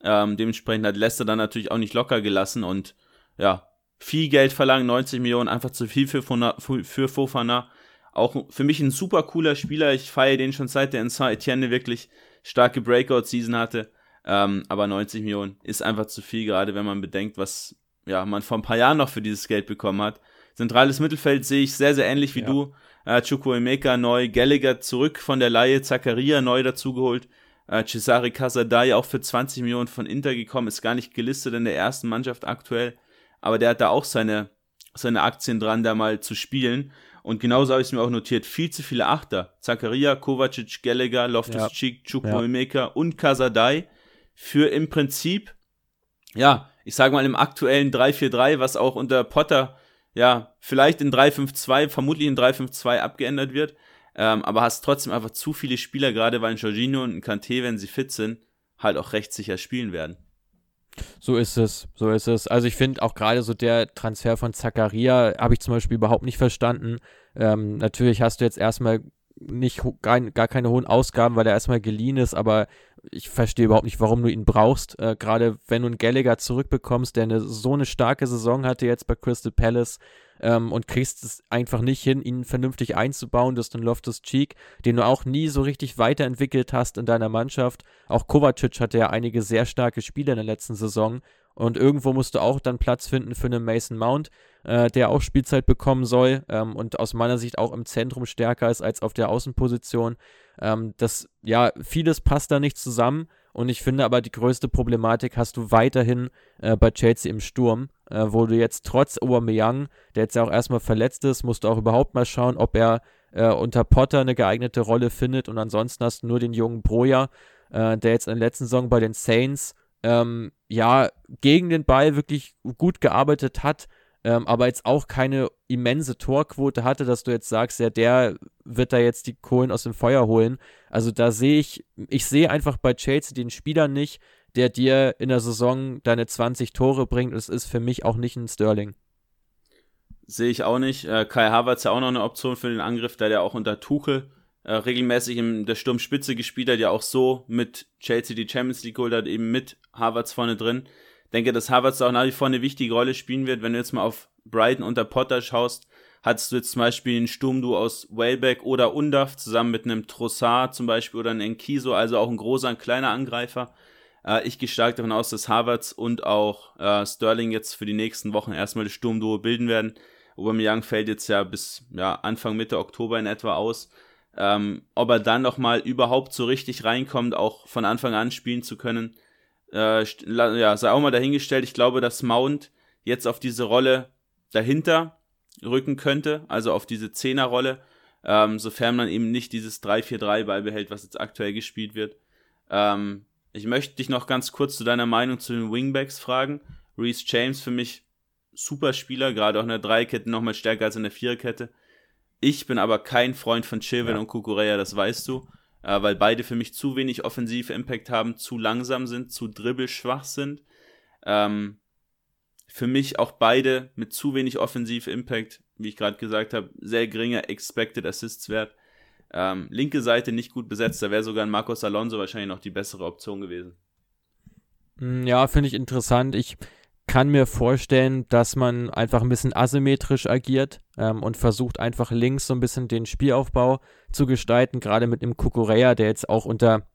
Ähm, dementsprechend hat Leicester dann natürlich auch nicht locker gelassen und ja, viel Geld verlangen, 90 Millionen, einfach zu viel für, für Fofana. Auch für mich ein super cooler Spieler. Ich feiere den schon seit der in Saint-Etienne wirklich starke Breakout-Season hatte. Ähm, aber 90 Millionen ist einfach zu viel, gerade wenn man bedenkt, was ja, man vor ein paar Jahren noch für dieses Geld bekommen hat. Zentrales Mittelfeld sehe ich sehr, sehr ähnlich wie ja. du. Äh, Chukwuemeka neu, Gallagher zurück von der Laie, Zakaria neu dazugeholt. Äh, Cesare Casadei auch für 20 Millionen von Inter gekommen, ist gar nicht gelistet in der ersten Mannschaft aktuell. Aber der hat da auch seine, seine Aktien dran, da mal zu spielen. Und genauso habe ich es mir auch notiert. Viel zu viele Achter. Zakaria, Kovacic, Gallagher, Loftus-Cheek, ja. Chukwuemeka ja. und Kasadai für im Prinzip, ja, ich sage mal im aktuellen 3-4-3, was auch unter Potter, ja, vielleicht in 3-5-2, vermutlich in 3-5-2 abgeändert wird. Ähm, aber hast trotzdem einfach zu viele Spieler, gerade weil ein Jorginho und ein Kanté, wenn sie fit sind, halt auch rechtssicher spielen werden. So ist es, so ist es. Also ich finde auch gerade so der Transfer von Zakaria habe ich zum Beispiel überhaupt nicht verstanden. Ähm, natürlich hast du jetzt erstmal nicht gar, gar keine hohen Ausgaben, weil er erstmal geliehen ist, aber ich verstehe überhaupt nicht, warum du ihn brauchst. Äh, Gerade wenn du einen Gallagher zurückbekommst, der eine, so eine starke Saison hatte jetzt bei Crystal Palace ähm, und kriegst es einfach nicht hin, ihn vernünftig einzubauen. Du hast einen Loftus Cheek, den du auch nie so richtig weiterentwickelt hast in deiner Mannschaft. Auch Kovacic hatte ja einige sehr starke Spiele in der letzten Saison und irgendwo musst du auch dann Platz finden für einen Mason Mount, äh, der auch Spielzeit bekommen soll ähm, und aus meiner Sicht auch im Zentrum stärker ist als auf der Außenposition. Ähm, das, ja, vieles passt da nicht zusammen. Und ich finde aber, die größte Problematik hast du weiterhin äh, bei Chelsea im Sturm, äh, wo du jetzt trotz Aubameyang, der jetzt ja auch erstmal verletzt ist, musst du auch überhaupt mal schauen, ob er äh, unter Potter eine geeignete Rolle findet. Und ansonsten hast du nur den jungen Broja, äh, der jetzt in der letzten Saison bei den Saints ähm, ja, gegen den Ball wirklich gut gearbeitet hat, ähm, aber jetzt auch keine immense Torquote hatte, dass du jetzt sagst, ja, der wird da jetzt die Kohlen aus dem Feuer holen. Also da sehe ich, ich sehe einfach bei Chelsea den Spieler nicht, der dir in der Saison deine 20 Tore bringt. Es ist für mich auch nicht ein Sterling. Sehe ich auch nicht. Äh, Kai Havertz ja auch noch eine Option für den Angriff, da der auch unter Tuchel äh, regelmäßig in der Sturmspitze gespielt hat, ja auch so mit Chelsea die Champions League geholt hat, eben mit Harvards vorne drin. Denke, dass Harvards auch nach wie vor eine wichtige Rolle spielen wird. Wenn du jetzt mal auf Brighton unter Potter schaust, hattest du jetzt zum Beispiel einen Sturmduo aus Wellbeck oder Undaf zusammen mit einem Trossard zum Beispiel oder einem Enkiso, also auch ein großer, ein kleiner Angreifer. Äh, ich gehe stark davon aus, dass Harvards und auch äh, Sterling jetzt für die nächsten Wochen erstmal das Sturmduo bilden werden. Aubameyang fällt jetzt ja bis ja, Anfang Mitte Oktober in etwa aus. Ähm, ob er dann noch mal überhaupt so richtig reinkommt, auch von Anfang an spielen zu können, äh, ja, sei auch mal dahingestellt. Ich glaube, dass Mount jetzt auf diese Rolle dahinter rücken könnte, also auf diese Zehnerrolle, ähm, sofern man eben nicht dieses 3-4-3 beibehält, was jetzt aktuell gespielt wird. Ähm, ich möchte dich noch ganz kurz zu deiner Meinung zu den Wingbacks fragen. Reese James für mich super Spieler, gerade auch in der Dreikette nochmal stärker als in der Viererkette. Ich bin aber kein Freund von Chilwell ja. und Kukureya, das weißt du, äh, weil beide für mich zu wenig offensive Impact haben, zu langsam sind, zu dribbelschwach sind. Ähm, für mich auch beide mit zu wenig offensive Impact, wie ich gerade gesagt habe, sehr geringer Expected Assists Wert. Ähm, linke Seite nicht gut besetzt, da wäre sogar ein Marcos Alonso wahrscheinlich noch die bessere Option gewesen. Hm, ja, finde ich interessant. Ich kann mir vorstellen, dass man einfach ein bisschen asymmetrisch agiert ähm, und versucht einfach links so ein bisschen den Spielaufbau zu gestalten, gerade mit dem Kukurea, der jetzt auch unter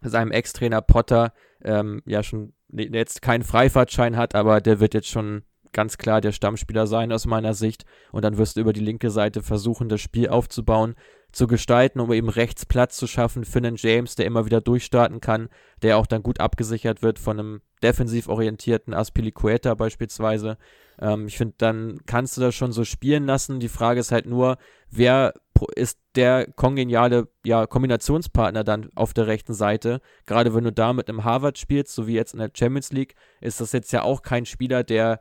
seinem Ex-Trainer Potter ähm, ja schon jetzt keinen Freifahrtschein hat, aber der wird jetzt schon ganz klar der Stammspieler sein aus meiner Sicht. Und dann wirst du über die linke Seite versuchen, das Spiel aufzubauen, zu gestalten, um eben rechts Platz zu schaffen für einen James, der immer wieder durchstarten kann, der auch dann gut abgesichert wird von einem defensiv orientierten Aspilicueta beispielsweise. Ähm, ich finde, dann kannst du das schon so spielen lassen. Die Frage ist halt nur, wer ist der kongeniale ja, Kombinationspartner dann auf der rechten Seite? Gerade wenn du da mit einem Harvard spielst, so wie jetzt in der Champions League, ist das jetzt ja auch kein Spieler, der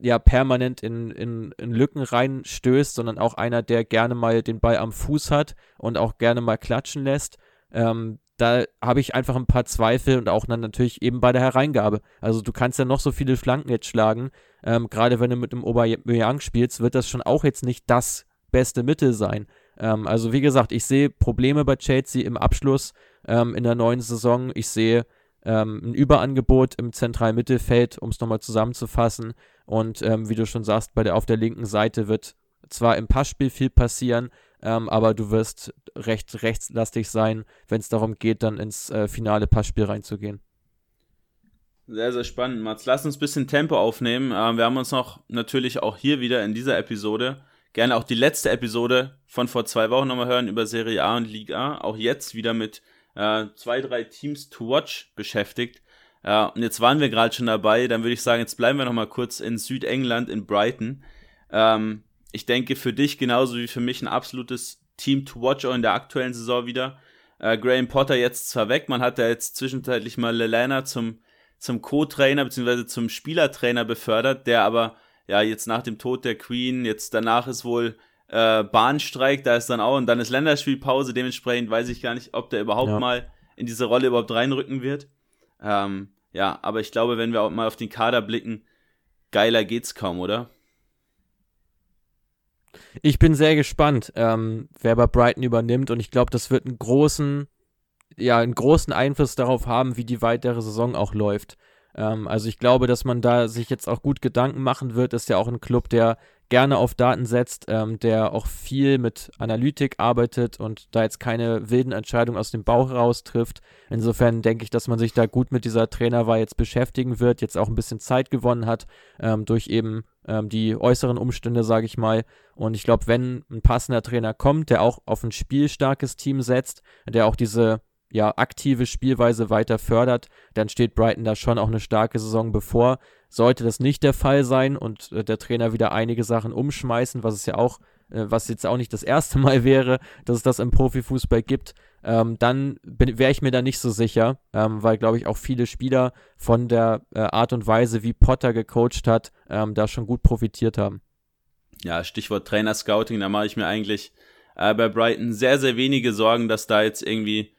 ja permanent in, in, in Lücken reinstößt, sondern auch einer, der gerne mal den Ball am Fuß hat und auch gerne mal klatschen lässt. Ähm, da habe ich einfach ein paar Zweifel und auch dann natürlich eben bei der Hereingabe. Also du kannst ja noch so viele Flanken jetzt schlagen. Ähm, Gerade wenn du mit dem Aubameyang spielst, wird das schon auch jetzt nicht das beste Mittel sein. Ähm, also wie gesagt, ich sehe Probleme bei Chelsea im Abschluss ähm, in der neuen Saison. Ich sehe ähm, ein Überangebot im zentralen Mittelfeld, um es nochmal zusammenzufassen. Und ähm, wie du schon sagst, bei der, auf der linken Seite wird zwar im Passspiel viel passieren, ähm, aber du wirst recht rechtslastig sein, wenn es darum geht, dann ins äh, finale Passspiel reinzugehen. Sehr, sehr spannend, Mats. Lass uns ein bisschen Tempo aufnehmen. Ähm, wir haben uns noch natürlich auch hier wieder in dieser Episode gerne auch die letzte Episode von vor zwei Wochen nochmal hören über Serie A und Liga A. Auch jetzt wieder mit äh, zwei, drei Teams to watch beschäftigt. Ja, und jetzt waren wir gerade schon dabei, dann würde ich sagen, jetzt bleiben wir noch mal kurz in Südengland, in Brighton. Ähm, ich denke, für dich genauso wie für mich ein absolutes Team to watch auch in der aktuellen Saison wieder. Äh, Graham Potter jetzt zwar weg, man hat ja jetzt zwischenzeitlich mal Lelana zum, zum Co-Trainer bzw. zum Spielertrainer befördert, der aber ja jetzt nach dem Tod der Queen, jetzt danach ist wohl äh, Bahnstreik, da ist dann auch und dann ist Länderspielpause, dementsprechend weiß ich gar nicht, ob der überhaupt ja. mal in diese Rolle überhaupt reinrücken wird. Ähm, ja, aber ich glaube, wenn wir auch mal auf den Kader blicken, geiler geht's kaum, oder? Ich bin sehr gespannt, ähm, wer bei Brighton übernimmt und ich glaube, das wird einen großen, ja, einen großen Einfluss darauf haben, wie die weitere Saison auch läuft. Ähm, also ich glaube, dass man da sich jetzt auch gut Gedanken machen wird. Ist ja auch ein Club, der gerne auf Daten setzt, ähm, der auch viel mit Analytik arbeitet und da jetzt keine wilden Entscheidungen aus dem Bauch heraus trifft. Insofern denke ich, dass man sich da gut mit dieser Trainerwahl jetzt beschäftigen wird, jetzt auch ein bisschen Zeit gewonnen hat ähm, durch eben ähm, die äußeren Umstände, sage ich mal. Und ich glaube, wenn ein passender Trainer kommt, der auch auf ein spielstarkes Team setzt, der auch diese ja, aktive Spielweise weiter fördert, dann steht Brighton da schon auch eine starke Saison bevor. Sollte das nicht der Fall sein und äh, der Trainer wieder einige Sachen umschmeißen, was es ja auch, äh, was jetzt auch nicht das erste Mal wäre, dass es das im Profifußball gibt, ähm, dann wäre ich mir da nicht so sicher, ähm, weil, glaube ich, auch viele Spieler von der äh, Art und Weise, wie Potter gecoacht hat, ähm, da schon gut profitiert haben. Ja, Stichwort Trainer-Scouting, da mache ich mir eigentlich äh, bei Brighton sehr, sehr wenige Sorgen, dass da jetzt irgendwie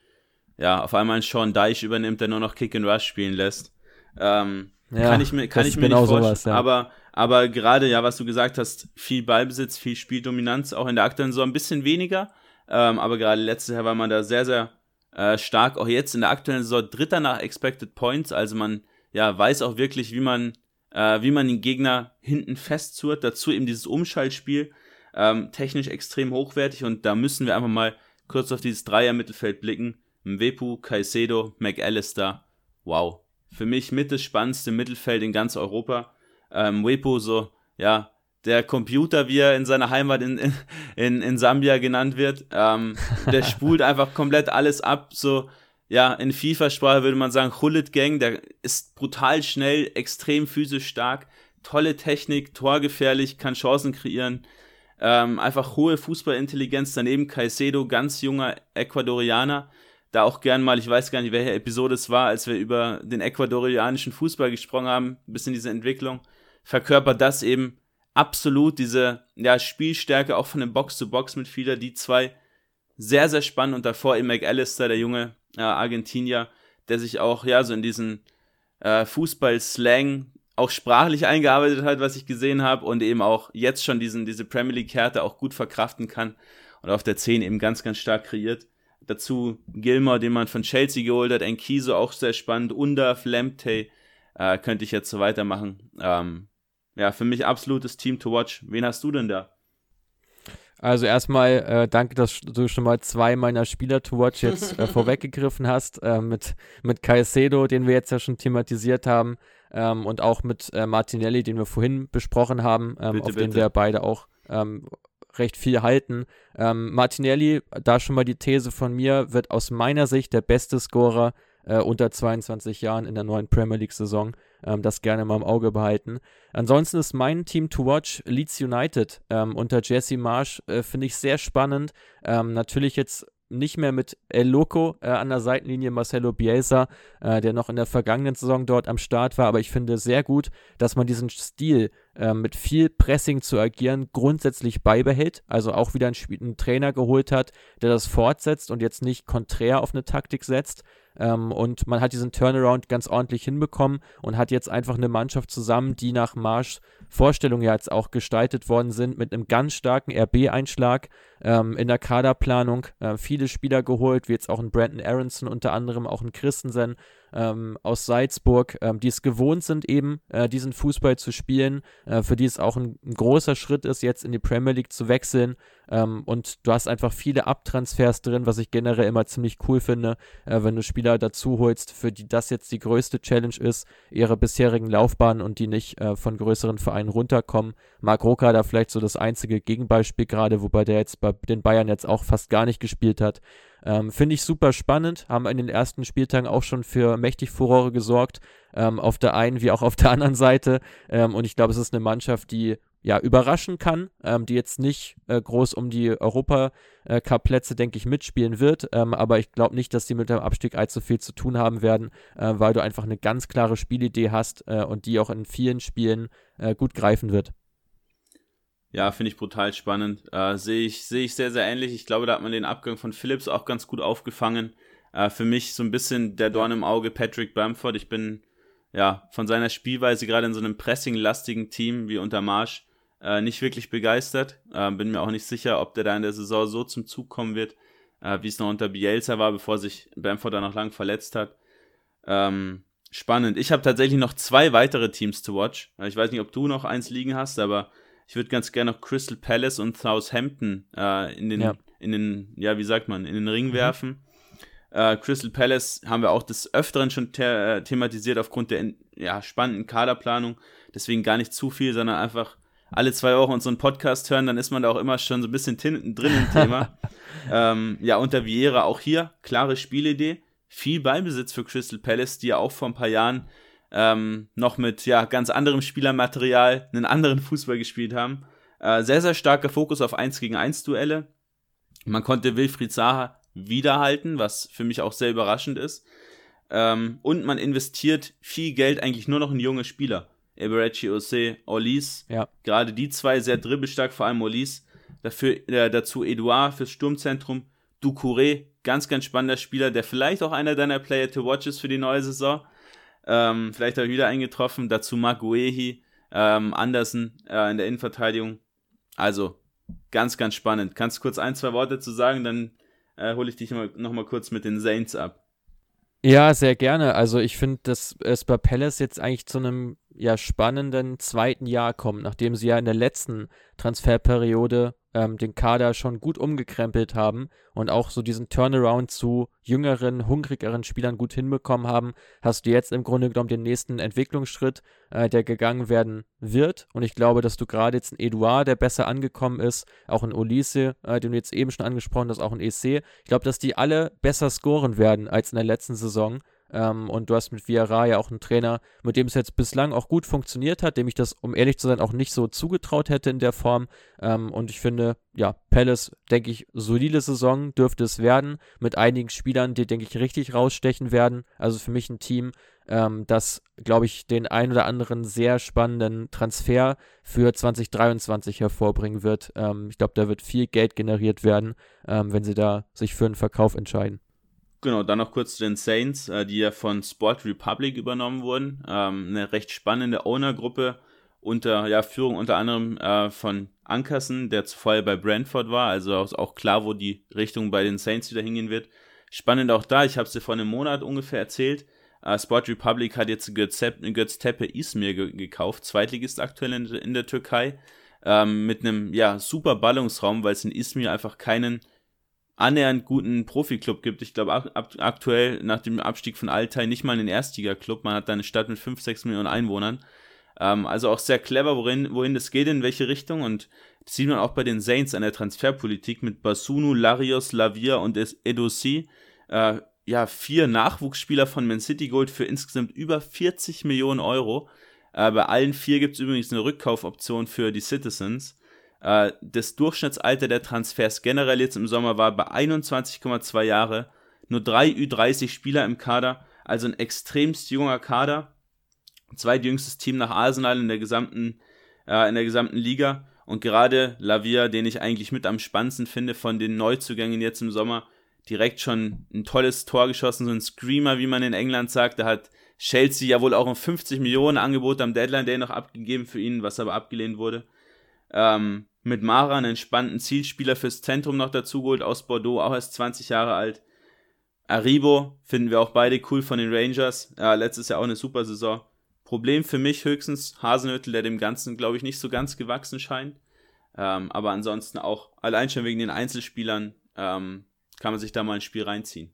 ja, auf einmal ein Sean Deich übernimmt, der nur noch Kick and Rush spielen lässt. Ähm, ja, kann ich mir, kann ich mir genau nicht vorstellen. Sowas, ja. Aber, aber gerade, ja, was du gesagt hast, viel Ballbesitz, viel Spieldominanz, auch in der aktuellen so ein bisschen weniger. Ähm, aber gerade letztes Jahr war man da sehr, sehr äh, stark. Auch jetzt in der aktuellen Saison Dritter nach Expected Points. Also man ja, weiß auch wirklich, wie man, äh, wie man den Gegner hinten festzurrt. Dazu eben dieses Umschaltspiel. Ähm, technisch extrem hochwertig und da müssen wir einfach mal kurz auf dieses Dreier-Mittelfeld blicken. Mwepu, Caicedo, McAllister. Wow. Für mich mit das spannendste Mittelfeld in ganz Europa. Ähm, Mwepu so, ja, der Computer, wie er in seiner Heimat in, in, in Sambia genannt wird, ähm, der spult einfach komplett alles ab. So, ja, in FIFA-Sprache würde man sagen, Hullet Gang, der ist brutal schnell, extrem physisch stark, tolle Technik, torgefährlich, kann Chancen kreieren. Ähm, einfach hohe Fußballintelligenz. Daneben Caicedo, ganz junger Ecuadorianer, da auch gern mal, ich weiß gar nicht, welche Episode es war, als wir über den ecuadorianischen Fußball gesprochen haben, ein bisschen diese Entwicklung, verkörpert das eben absolut diese ja, Spielstärke auch von dem Box-to-Box-Mitspieler, die zwei sehr, sehr spannend und davor eben McAllister, der junge äh, Argentinier, der sich auch ja so in diesen äh, Fußball-Slang auch sprachlich eingearbeitet hat, was ich gesehen habe und eben auch jetzt schon diesen, diese Premier League-Härte auch gut verkraften kann und auf der 10 eben ganz, ganz stark kreiert. Dazu Gilmer, den man von Chelsea geholt hat, Enkiso auch sehr spannend, Undaf, Lamptey, äh, könnte ich jetzt so weitermachen. Ähm, ja, für mich absolutes Team to watch. Wen hast du denn da? Also erstmal äh, danke, dass du schon mal zwei meiner Spieler to watch jetzt äh, vorweggegriffen hast, äh, mit, mit Caicedo, den wir jetzt ja schon thematisiert haben, ähm, und auch mit äh, Martinelli, den wir vorhin besprochen haben, ähm, bitte, auf bitte. den wir beide auch ähm, recht viel halten. Ähm, Martinelli, da schon mal die These von mir, wird aus meiner Sicht der beste Scorer äh, unter 22 Jahren in der neuen Premier League-Saison. Ähm, das gerne mal im Auge behalten. Ansonsten ist mein Team to watch Leeds United ähm, unter Jesse Marsh, äh, finde ich sehr spannend. Ähm, natürlich jetzt nicht mehr mit El Loco äh, an der Seitenlinie, Marcelo Bielsa, äh, der noch in der vergangenen Saison dort am Start war. Aber ich finde sehr gut, dass man diesen Stil äh, mit viel Pressing zu agieren grundsätzlich beibehält. Also auch wieder einen, einen, Trainer geholt hat, der das fortsetzt und jetzt nicht konträr auf eine Taktik setzt. Ähm, und man hat diesen Turnaround ganz ordentlich hinbekommen und hat jetzt einfach eine Mannschaft zusammen, die nach Marsch Vorstellungen ja jetzt auch gestaltet worden sind mit einem ganz starken RB-Einschlag ähm, in der Kaderplanung. Äh, viele Spieler geholt, wie jetzt auch ein Brandon Aronson unter anderem, auch ein Christensen ähm, aus Salzburg, ähm, die es gewohnt sind, eben äh, diesen Fußball zu spielen, äh, für die es auch ein, ein, großer Schritt ist, jetzt in die Premier League zu wechseln. Ähm, und du hast einfach viele Abtransfers drin, was ich generell immer ziemlich cool finde, äh, wenn du Spieler dazu holst, für die das jetzt die größte Challenge ist, ihre bisherigen Laufbahnen und die nicht äh, von größeren Vereinen runterkommen. Marc Roca da vielleicht so das einzige Gegenbeispiel gerade, wobei der jetzt bei den Bayern jetzt auch fast gar nicht gespielt hat. Ähm, Finde ich super spannend, haben in den ersten Spieltagen auch schon für mächtig Furore gesorgt, ähm, auf der einen wie auch auf der anderen Seite. Ähm, und ich glaube, es ist eine Mannschaft, die ja überraschen kann, ähm, die jetzt nicht äh, groß um die Europa-Cup-Plätze, denke ich, mitspielen wird. Ähm, aber ich glaube nicht, dass sie mit dem Abstieg allzu viel zu tun haben werden, äh, weil du einfach eine ganz klare Spielidee hast äh, und die auch in vielen Spielen äh, gut greifen wird. Ja, finde ich brutal spannend. Äh, Sehe ich, seh ich sehr, sehr ähnlich. Ich glaube, da hat man den Abgang von Phillips auch ganz gut aufgefangen. Äh, für mich so ein bisschen der Dorn im Auge Patrick Bamford. Ich bin ja von seiner Spielweise gerade in so einem pressing-lastigen Team wie unter Marsch äh, nicht wirklich begeistert. Äh, bin mir auch nicht sicher, ob der da in der Saison so zum Zug kommen wird, äh, wie es noch unter Bielsa war, bevor sich Bamford da noch lang verletzt hat. Ähm, spannend. Ich habe tatsächlich noch zwei weitere Teams zu watch. Ich weiß nicht, ob du noch eins liegen hast, aber ich würde ganz gerne noch Crystal Palace und Southampton äh, in den, ja. in den, ja, wie sagt man, in den Ring mhm. werfen. Äh, Crystal Palace haben wir auch des Öfteren schon the äh, thematisiert aufgrund der ja, spannenden Kaderplanung. Deswegen gar nicht zu viel, sondern einfach alle zwei Wochen unseren Podcast hören, dann ist man da auch immer schon so ein bisschen drin im Thema. ähm, ja, unter Vieira auch hier, klare Spielidee viel Ballbesitz für Crystal Palace, die ja auch vor ein paar Jahren ähm, noch mit ja, ganz anderem Spielermaterial einen anderen Fußball gespielt haben. Äh, sehr, sehr starker Fokus auf 1 gegen 1 Duelle. Man konnte Wilfried Zaha wiederhalten, was für mich auch sehr überraschend ist. Ähm, und man investiert viel Geld eigentlich nur noch in junge Spieler. Eberechi Ose, Olis, ja. gerade die zwei sehr dribbelstark, vor allem Olis. Dafür, äh, dazu Edouard fürs Sturmzentrum, Ducouré, ganz, ganz spannender Spieler, der vielleicht auch einer deiner Player to watch ist für die neue Saison. Ähm, vielleicht auch wieder eingetroffen. Dazu Mark Guehi, ähm, Andersen äh, in der Innenverteidigung. Also, ganz, ganz spannend. Kannst du kurz ein, zwei Worte zu sagen, dann äh, hole ich dich nochmal noch mal kurz mit den Saints ab. Ja, sehr gerne. Also ich finde, dass es bei Palace jetzt eigentlich zu einem ja spannenden zweiten Jahr kommt, nachdem sie ja in der letzten Transferperiode ähm, den Kader schon gut umgekrempelt haben und auch so diesen Turnaround zu jüngeren, hungrigeren Spielern gut hinbekommen haben, hast du jetzt im Grunde genommen den nächsten Entwicklungsschritt, äh, der gegangen werden wird. Und ich glaube, dass du gerade jetzt ein Eduard, der besser angekommen ist, auch ein Ulisse, äh, den du jetzt eben schon angesprochen hast, auch ein EC, ich glaube, dass die alle besser scoren werden als in der letzten Saison. Ähm, und du hast mit Villara ja auch einen Trainer, mit dem es jetzt bislang auch gut funktioniert hat, dem ich das, um ehrlich zu sein, auch nicht so zugetraut hätte in der Form. Ähm, und ich finde, ja, Palace, denke ich, solide Saison dürfte es werden, mit einigen Spielern, die, denke ich, richtig rausstechen werden. Also für mich ein Team, ähm, das, glaube ich, den ein oder anderen sehr spannenden Transfer für 2023 hervorbringen wird. Ähm, ich glaube, da wird viel Geld generiert werden, ähm, wenn sie da sich für einen Verkauf entscheiden. Genau, dann noch kurz zu den Saints, äh, die ja von Sport Republic übernommen wurden. Ähm, eine recht spannende Owner-Gruppe unter ja, Führung unter anderem äh, von Ankerson, der zuvor bei Brentford war, also auch klar, wo die Richtung bei den Saints wieder hingehen wird. Spannend auch da, ich habe es dir vor einem Monat ungefähr erzählt. Äh, Sport Republic hat jetzt Götz, Götz Tepe Izmir ge gekauft, Zweitligist aktuell in, in der Türkei, ähm, mit einem ja, super Ballungsraum, weil es in Izmir einfach keinen annähernd guten Profiklub gibt. Ich glaube, aktuell nach dem Abstieg von Altay nicht mal einen Erstliga-Club. Man hat da eine Stadt mit 5, 6 Millionen Einwohnern. Ähm, also auch sehr clever, worin, wohin das geht, in welche Richtung. Und das sieht man auch bei den Saints an der Transferpolitik mit Basunu, Larios, Lavia und Edosi. Äh, ja, vier Nachwuchsspieler von Man City Gold für insgesamt über 40 Millionen Euro. Äh, bei allen vier gibt es übrigens eine Rückkaufoption für die Citizens. Äh, das Durchschnittsalter der Transfers generell jetzt im Sommer war bei 21,2 Jahre. Nur drei Ü30 Spieler im Kader, also ein extremst junger Kader. Zweitjüngstes Team nach Arsenal in der gesamten, äh, in der gesamten Liga. Und gerade Lavia, den ich eigentlich mit am spannendsten finde von den Neuzugängen jetzt im Sommer, direkt schon ein tolles Tor geschossen, so ein Screamer, wie man in England sagt. Da hat Chelsea ja wohl auch ein 50 Millionen Angebot am Deadline Day noch abgegeben für ihn, was aber abgelehnt wurde. Ähm, mit Mara einen entspannten Zielspieler fürs Zentrum noch dazu geholt aus Bordeaux, auch erst 20 Jahre alt. Aribo finden wir auch beide cool von den Rangers. Ja, letztes Jahr auch eine super Saison. Problem für mich höchstens Hasenhüttel, der dem Ganzen, glaube ich, nicht so ganz gewachsen scheint. Ähm, aber ansonsten auch allein schon wegen den Einzelspielern ähm, kann man sich da mal ein Spiel reinziehen.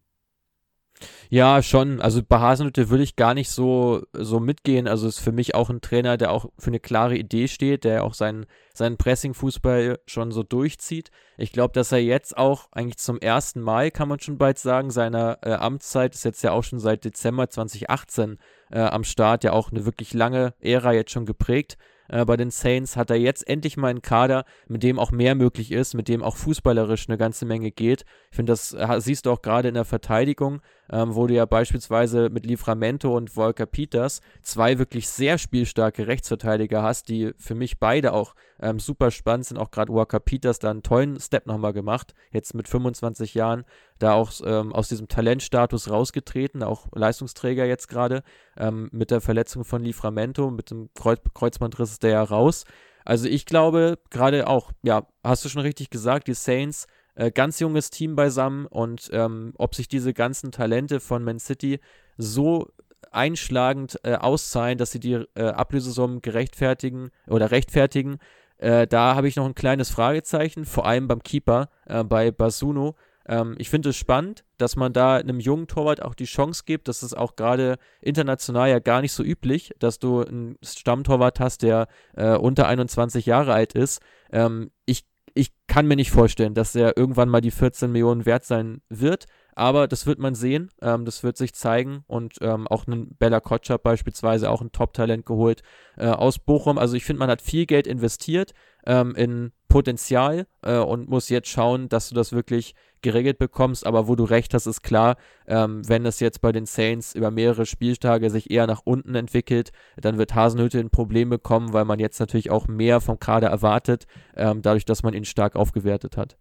Ja, schon. Also bei Hasenhüttl würde ich gar nicht so, so mitgehen. Also ist für mich auch ein Trainer, der auch für eine klare Idee steht, der auch seinen, seinen Pressing-Fußball schon so durchzieht. Ich glaube, dass er jetzt auch eigentlich zum ersten Mal, kann man schon bald sagen, seiner äh, Amtszeit ist jetzt ja auch schon seit Dezember 2018 äh, am Start, ja auch eine wirklich lange Ära jetzt schon geprägt äh, bei den Saints hat er jetzt endlich mal einen Kader, mit dem auch mehr möglich ist, mit dem auch fußballerisch eine ganze Menge geht. Ich finde, das siehst du auch gerade in der Verteidigung, ähm, wo du ja beispielsweise mit Livramento und Volker Peters zwei wirklich sehr spielstarke Rechtsverteidiger hast, die für mich beide auch ähm, super spannend sind. Auch gerade Walker Peters da einen tollen Step nochmal gemacht, jetzt mit 25 Jahren da auch ähm, aus diesem Talentstatus rausgetreten, auch Leistungsträger jetzt gerade. Ähm, mit der Verletzung von Livramento, mit dem Kreuz Kreuzbandriss ist der ja raus. Also ich glaube, gerade auch, ja, hast du schon richtig gesagt, die Saints, äh, ganz junges Team beisammen und ähm, ob sich diese ganzen Talente von Man City so einschlagend äh, auszahlen, dass sie die äh, Ablösesummen gerechtfertigen oder rechtfertigen, äh, da habe ich noch ein kleines Fragezeichen, vor allem beim Keeper, äh, bei Basuno. Ähm, ich finde es spannend, dass man da einem jungen Torwart auch die Chance gibt. Das ist auch gerade international ja gar nicht so üblich, dass du einen Stammtorwart hast, der äh, unter 21 Jahre alt ist. Ähm, ich, ich kann mir nicht vorstellen, dass er irgendwann mal die 14 Millionen wert sein wird. Aber das wird man sehen, ähm, das wird sich zeigen und ähm, auch ein Bella Kotschap beispielsweise, auch ein Top-Talent geholt äh, aus Bochum. Also ich finde, man hat viel Geld investiert ähm, in Potenzial äh, und muss jetzt schauen, dass du das wirklich geregelt bekommst. Aber wo du recht hast, ist klar, ähm, wenn es jetzt bei den Saints über mehrere Spieltage sich eher nach unten entwickelt, dann wird Hasenhütte ein Problem bekommen, weil man jetzt natürlich auch mehr vom Kader erwartet, ähm, dadurch, dass man ihn stark aufgewertet hat.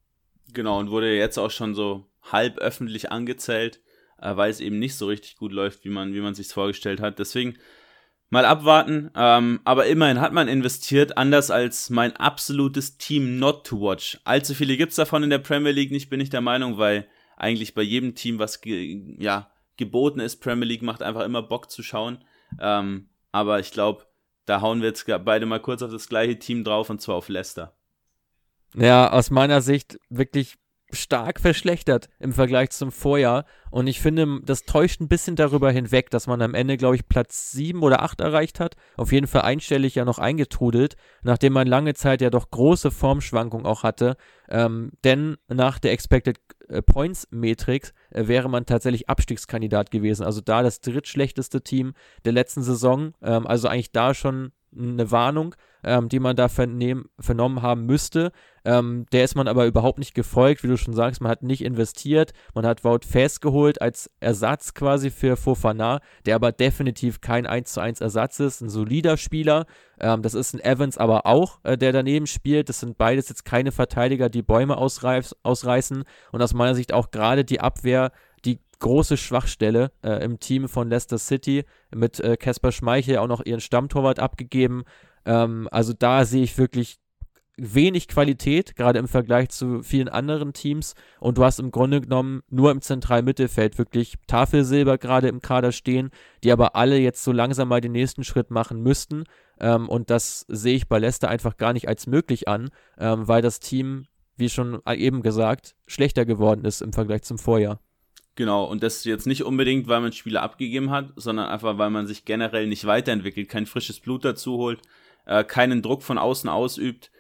Genau, und wurde jetzt auch schon so halb öffentlich angezählt, äh, weil es eben nicht so richtig gut läuft, wie man, wie man sich vorgestellt hat. Deswegen mal abwarten. Ähm, aber immerhin hat man investiert, anders als mein absolutes Team not to watch. Allzu viele gibt es davon in der Premier League nicht, bin ich der Meinung, weil eigentlich bei jedem Team, was ge ja, geboten ist, Premier League macht einfach immer Bock zu schauen. Ähm, aber ich glaube, da hauen wir jetzt beide mal kurz auf das gleiche Team drauf und zwar auf Leicester. Ja, aus meiner Sicht wirklich stark verschlechtert im Vergleich zum Vorjahr. Und ich finde, das täuscht ein bisschen darüber hinweg, dass man am Ende, glaube ich, Platz 7 oder 8 erreicht hat. Auf jeden Fall einstellig ja noch eingetrudelt, nachdem man lange Zeit ja doch große Formschwankungen auch hatte. Ähm, denn nach der Expected äh, Points Matrix äh, wäre man tatsächlich Abstiegskandidat gewesen. Also da das drittschlechteste Team der letzten Saison. Ähm, also eigentlich da schon eine Warnung, ähm, die man da vernehm, vernommen haben müsste. Ähm, der ist man aber überhaupt nicht gefolgt, wie du schon sagst. Man hat nicht investiert. Man hat Wout Fest geholt als Ersatz quasi für Fofana, der aber definitiv kein 1 zu 1 Ersatz ist. Ein solider Spieler. Ähm, das ist ein Evans aber auch, äh, der daneben spielt. Das sind beides jetzt keine Verteidiger, die Bäume ausreiß, ausreißen. Und aus meiner Sicht auch gerade die Abwehr die große Schwachstelle äh, im Team von Leicester City mit Casper äh, Schmeichel auch noch ihren Stammtorwart abgegeben. Ähm, also da sehe ich wirklich wenig Qualität, gerade im Vergleich zu vielen anderen Teams. Und du hast im Grunde genommen nur im zentralen Mittelfeld wirklich Tafelsilber gerade im Kader stehen, die aber alle jetzt so langsam mal den nächsten Schritt machen müssten. Ähm, und das sehe ich bei Leicester einfach gar nicht als möglich an, ähm, weil das Team, wie schon eben gesagt, schlechter geworden ist im Vergleich zum Vorjahr. Genau, und das jetzt nicht unbedingt, weil man Spieler abgegeben hat, sondern einfach, weil man sich generell nicht weiterentwickelt, kein frisches Blut dazu holt, äh, keinen Druck von außen ausübt.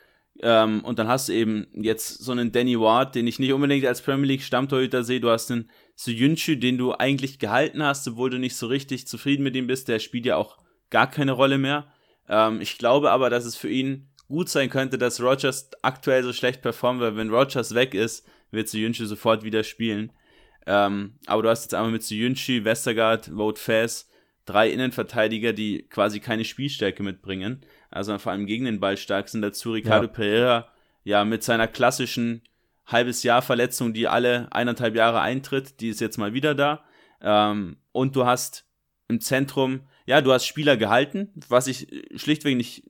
Ähm, und dann hast du eben jetzt so einen Danny Ward, den ich nicht unbedingt als Premier League Stammtorhüter sehe. Du hast einen Suyunchu, den du eigentlich gehalten hast, obwohl du nicht so richtig zufrieden mit ihm bist. Der spielt ja auch gar keine Rolle mehr. Ähm, ich glaube aber, dass es für ihn gut sein könnte, dass Rogers aktuell so schlecht performt, weil wenn Rogers weg ist, wird Suyunchu sofort wieder spielen. Ähm, aber du hast jetzt einmal mit Suyunchi, Westergaard, Vote Fass drei Innenverteidiger, die quasi keine Spielstärke mitbringen. Also vor allem gegen den Ball stark sind. Dazu Ricardo ja. Pereira, ja, mit seiner klassischen halbes Jahr Verletzung, die alle eineinhalb Jahre eintritt, die ist jetzt mal wieder da. Ähm, und du hast im Zentrum, ja, du hast Spieler gehalten, was ich schlichtweg nicht,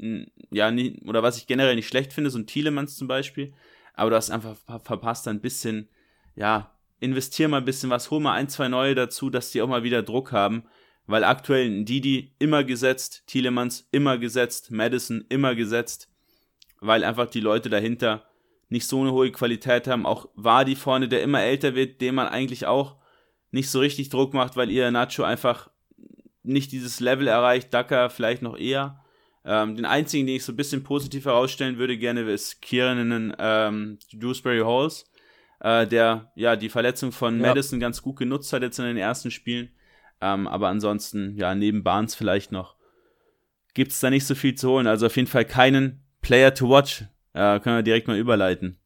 ja, nie, oder was ich generell nicht schlecht finde, so ein Thielemanns zum Beispiel. Aber du hast einfach verpasst, ein bisschen, ja, investier mal ein bisschen was, hol mal ein, zwei neue dazu, dass die auch mal wieder Druck haben. Weil aktuell Didi immer gesetzt, Thielemanns immer gesetzt, Madison immer gesetzt, weil einfach die Leute dahinter nicht so eine hohe Qualität haben. Auch Wadi vorne, der immer älter wird, dem man eigentlich auch nicht so richtig Druck macht, weil ihr Nacho einfach nicht dieses Level erreicht, Daka vielleicht noch eher. Ähm, den einzigen, den ich so ein bisschen positiv herausstellen würde, gerne ist Kieran ähm, Dewsbury Halls äh, der ja die Verletzung von ja. Madison ganz gut genutzt hat jetzt in den ersten Spielen. Ähm, aber ansonsten, ja, neben Barnes vielleicht noch, gibt es da nicht so viel zu holen. Also auf jeden Fall keinen Player to watch. Äh, können wir direkt mal überleiten.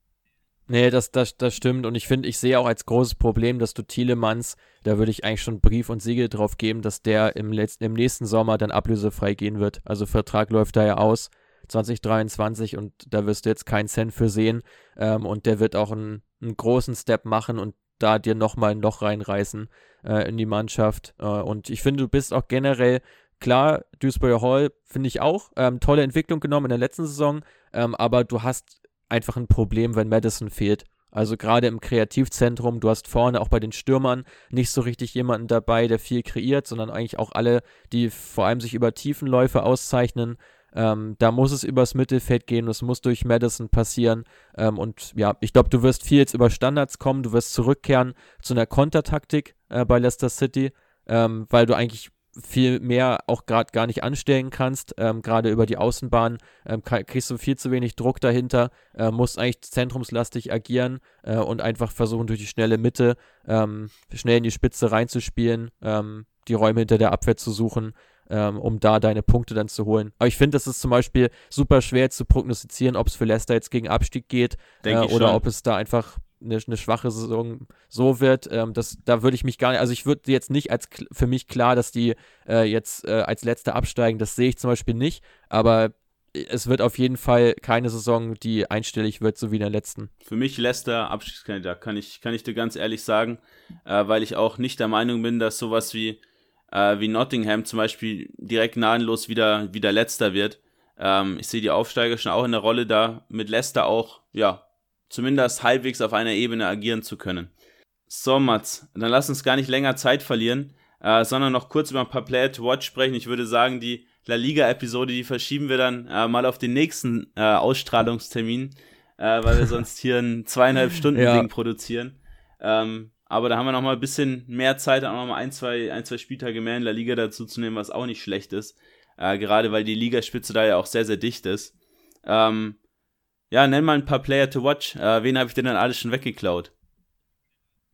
Nee, das, das, das stimmt. Und ich finde, ich sehe auch als großes Problem, dass du Thielemanns, da würde ich eigentlich schon Brief und Siegel drauf geben, dass der im, letzten, im nächsten Sommer dann ablösefrei gehen wird. Also Vertrag läuft da ja aus. 2023 und da wirst du jetzt keinen Cent für sehen. Ähm, und der wird auch einen, einen, großen Step machen und da dir nochmal ein Loch reinreißen äh, in die Mannschaft. Äh, und ich finde, du bist auch generell klar, Dewsbury Hall finde ich auch, ähm, tolle Entwicklung genommen in der letzten Saison, ähm, aber du hast einfach ein Problem, wenn Madison fehlt. Also gerade im Kreativzentrum, du hast vorne auch bei den Stürmern nicht so richtig jemanden dabei, der viel kreiert, sondern eigentlich auch alle, die vor allem sich über Tiefenläufe auszeichnen. Ähm, da muss es übers Mittelfeld gehen, es muss durch Madison passieren. Ähm, und ja, ich glaube, du wirst viel jetzt über Standards kommen, du wirst zurückkehren zu einer Kontertaktik äh, bei Leicester City, ähm, weil du eigentlich viel mehr auch gerade gar nicht anstellen kannst. Ähm, gerade über die Außenbahn ähm, kriegst du viel zu wenig Druck dahinter, äh, musst eigentlich zentrumslastig agieren äh, und einfach versuchen, durch die schnelle Mitte ähm, schnell in die Spitze reinzuspielen, die Räume hinter der Abwehr zu suchen ähm, um da deine Punkte dann zu holen. Aber ich finde, das ist zum Beispiel super schwer zu prognostizieren, ob es für Leicester jetzt gegen Abstieg geht äh, oder schon. ob es da einfach eine, eine schwache Saison so wird. Ähm, das, da würde ich mich gar nicht, also ich würde jetzt nicht als für mich klar, dass die äh, jetzt äh, als letzter absteigen, das sehe ich zum Beispiel nicht, aber es wird auf jeden Fall keine Saison, die einstellig wird, so wie in der letzten. Für mich Leicester Abstiegskandidat, kann ich, kann ich dir ganz ehrlich sagen, äh, weil ich auch nicht der Meinung bin, dass sowas wie äh, wie Nottingham zum Beispiel direkt gnadenlos wieder, wieder letzter wird. Ähm, ich sehe die Aufsteiger schon auch in der Rolle da, mit Leicester auch, ja, zumindest halbwegs auf einer Ebene agieren zu können. So, Mats, dann lass uns gar nicht länger Zeit verlieren, äh, sondern noch kurz über ein paar Player to Watch sprechen. Ich würde sagen, die La Liga-Episode, die verschieben wir dann äh, mal auf den nächsten äh, Ausstrahlungstermin, äh, weil wir sonst hier ein zweieinhalb Stunden ja. Ding produzieren. Ähm, aber da haben wir noch mal ein bisschen mehr Zeit, auch noch mal ein, zwei, ein, zwei Spieltage mehr in der Liga dazu zu nehmen, was auch nicht schlecht ist. Äh, gerade weil die Ligaspitze da ja auch sehr, sehr dicht ist. Ähm, ja, nenn mal ein paar Player to watch. Äh, wen habe ich denn dann alles schon weggeklaut?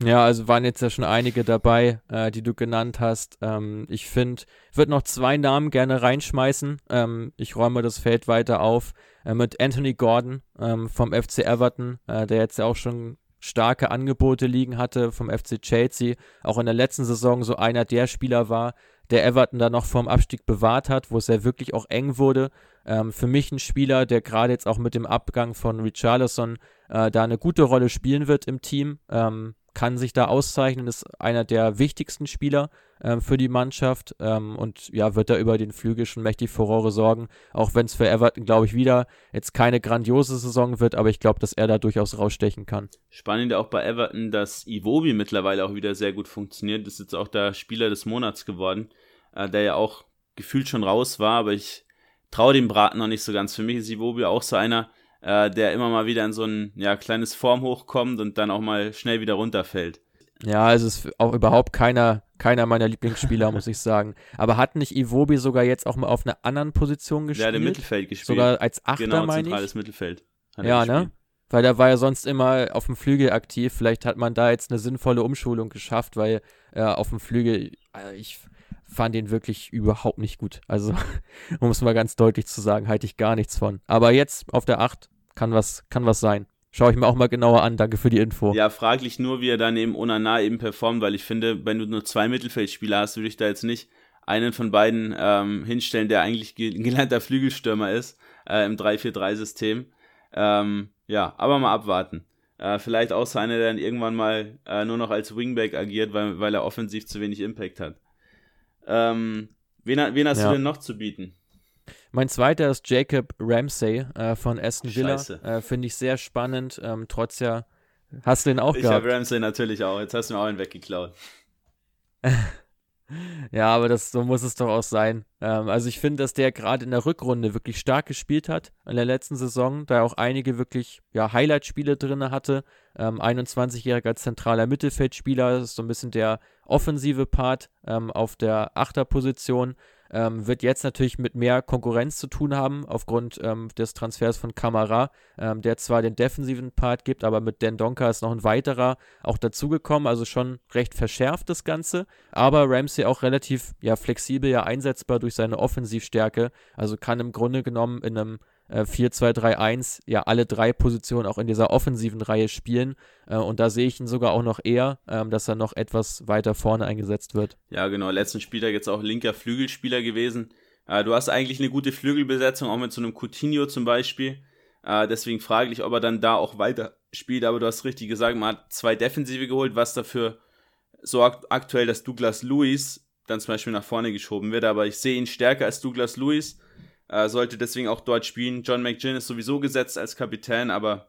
Ja, also waren jetzt ja schon einige dabei, äh, die du genannt hast. Ähm, ich finde, ich würde noch zwei Namen gerne reinschmeißen. Ähm, ich räume das Feld weiter auf äh, mit Anthony Gordon ähm, vom FC Everton, äh, der jetzt ja auch schon starke Angebote liegen hatte vom FC Chelsea, auch in der letzten Saison so einer der Spieler war, der Everton da noch vorm Abstieg bewahrt hat, wo es ja wirklich auch eng wurde. Ähm, für mich ein Spieler, der gerade jetzt auch mit dem Abgang von Richarlison äh, da eine gute Rolle spielen wird im Team. Ähm, kann sich da auszeichnen, ist einer der wichtigsten Spieler ähm, für die Mannschaft ähm, und ja, wird da über den Flügel schon mächtig Furore sorgen, auch wenn es für Everton, glaube ich, wieder jetzt keine grandiose Saison wird, aber ich glaube, dass er da durchaus rausstechen kann. Spannend auch bei Everton, dass Iwobi mittlerweile auch wieder sehr gut funktioniert, ist jetzt auch der Spieler des Monats geworden, äh, der ja auch gefühlt schon raus war, aber ich traue dem Braten noch nicht so ganz. Für mich ist Iwobi auch so einer, äh, der immer mal wieder in so ein ja, kleines Formhoch kommt und dann auch mal schnell wieder runterfällt. Ja, es ist auch überhaupt keiner, keiner meiner Lieblingsspieler, muss ich sagen. Aber hat nicht Iwobi sogar jetzt auch mal auf einer anderen Position gespielt? Ja, der Mittelfeld gespielt. Sogar als Achter, genau, meine zentrales Mittelfeld. Ja, ne? Weil da war er sonst immer auf dem Flügel aktiv. Vielleicht hat man da jetzt eine sinnvolle Umschulung geschafft, weil äh, auf dem Flügel, also ich fand den wirklich überhaupt nicht gut. Also, um es mal ganz deutlich zu sagen, halte ich gar nichts von. Aber jetzt auf der 8 kann was, kann was sein. Schaue ich mir auch mal genauer an. Danke für die Info. Ja, fraglich nur, wie er dann eben Onana eben performt, weil ich finde, wenn du nur zwei Mittelfeldspieler hast, würde ich da jetzt nicht einen von beiden ähm, hinstellen, der eigentlich gelernter Flügelstürmer ist äh, im 3-4-3-System. Ähm, ja, aber mal abwarten. Äh, vielleicht auch so einer, der dann irgendwann mal äh, nur noch als Wingback agiert, weil, weil er offensiv zu wenig Impact hat. Ähm, wen, wen hast ja. du denn noch zu bieten? Mein zweiter ist Jacob Ramsey äh, von Aston Villa. Äh, Finde ich sehr spannend. Ähm, trotz ja. Hast du den auch ich gehabt? Ich habe Ramsey natürlich auch. Jetzt hast du mir auch einen weggeklaut. ja, aber das, so muss es doch auch sein. Ähm, also ich finde, dass der gerade in der Rückrunde wirklich stark gespielt hat in der letzten Saison, da er auch einige wirklich ja, Highlight-Spiele drin hatte. Ähm, 21-jähriger zentraler Mittelfeldspieler, das ist so ein bisschen der offensive Part ähm, auf der Achterposition. Ähm, wird jetzt natürlich mit mehr Konkurrenz zu tun haben, aufgrund ähm, des Transfers von Kamara, ähm, der zwar den defensiven Part gibt, aber mit Den Donker ist noch ein weiterer auch dazugekommen, also schon recht verschärft das Ganze, aber Ramsey auch relativ ja, flexibel ja einsetzbar durch seine Offensivstärke, also kann im Grunde genommen in einem äh, 4-2-3-1 ja alle drei Positionen auch in dieser offensiven Reihe spielen. Äh, und da sehe ich ihn sogar auch noch eher, ähm, dass er noch etwas weiter vorne eingesetzt wird. Ja, genau. Letzten Spieltag jetzt auch linker Flügelspieler gewesen. Äh, du hast eigentlich eine gute Flügelbesetzung, auch mit so einem Coutinho zum Beispiel. Äh, deswegen frage ich, ob er dann da auch weiter spielt. Aber du hast richtig gesagt, man hat zwei Defensive geholt, was dafür sorgt aktuell, dass Douglas Lewis dann zum Beispiel nach vorne geschoben wird. Aber ich sehe ihn stärker als Douglas Lewis, äh, sollte deswegen auch dort spielen. John McGinn ist sowieso gesetzt als Kapitän, aber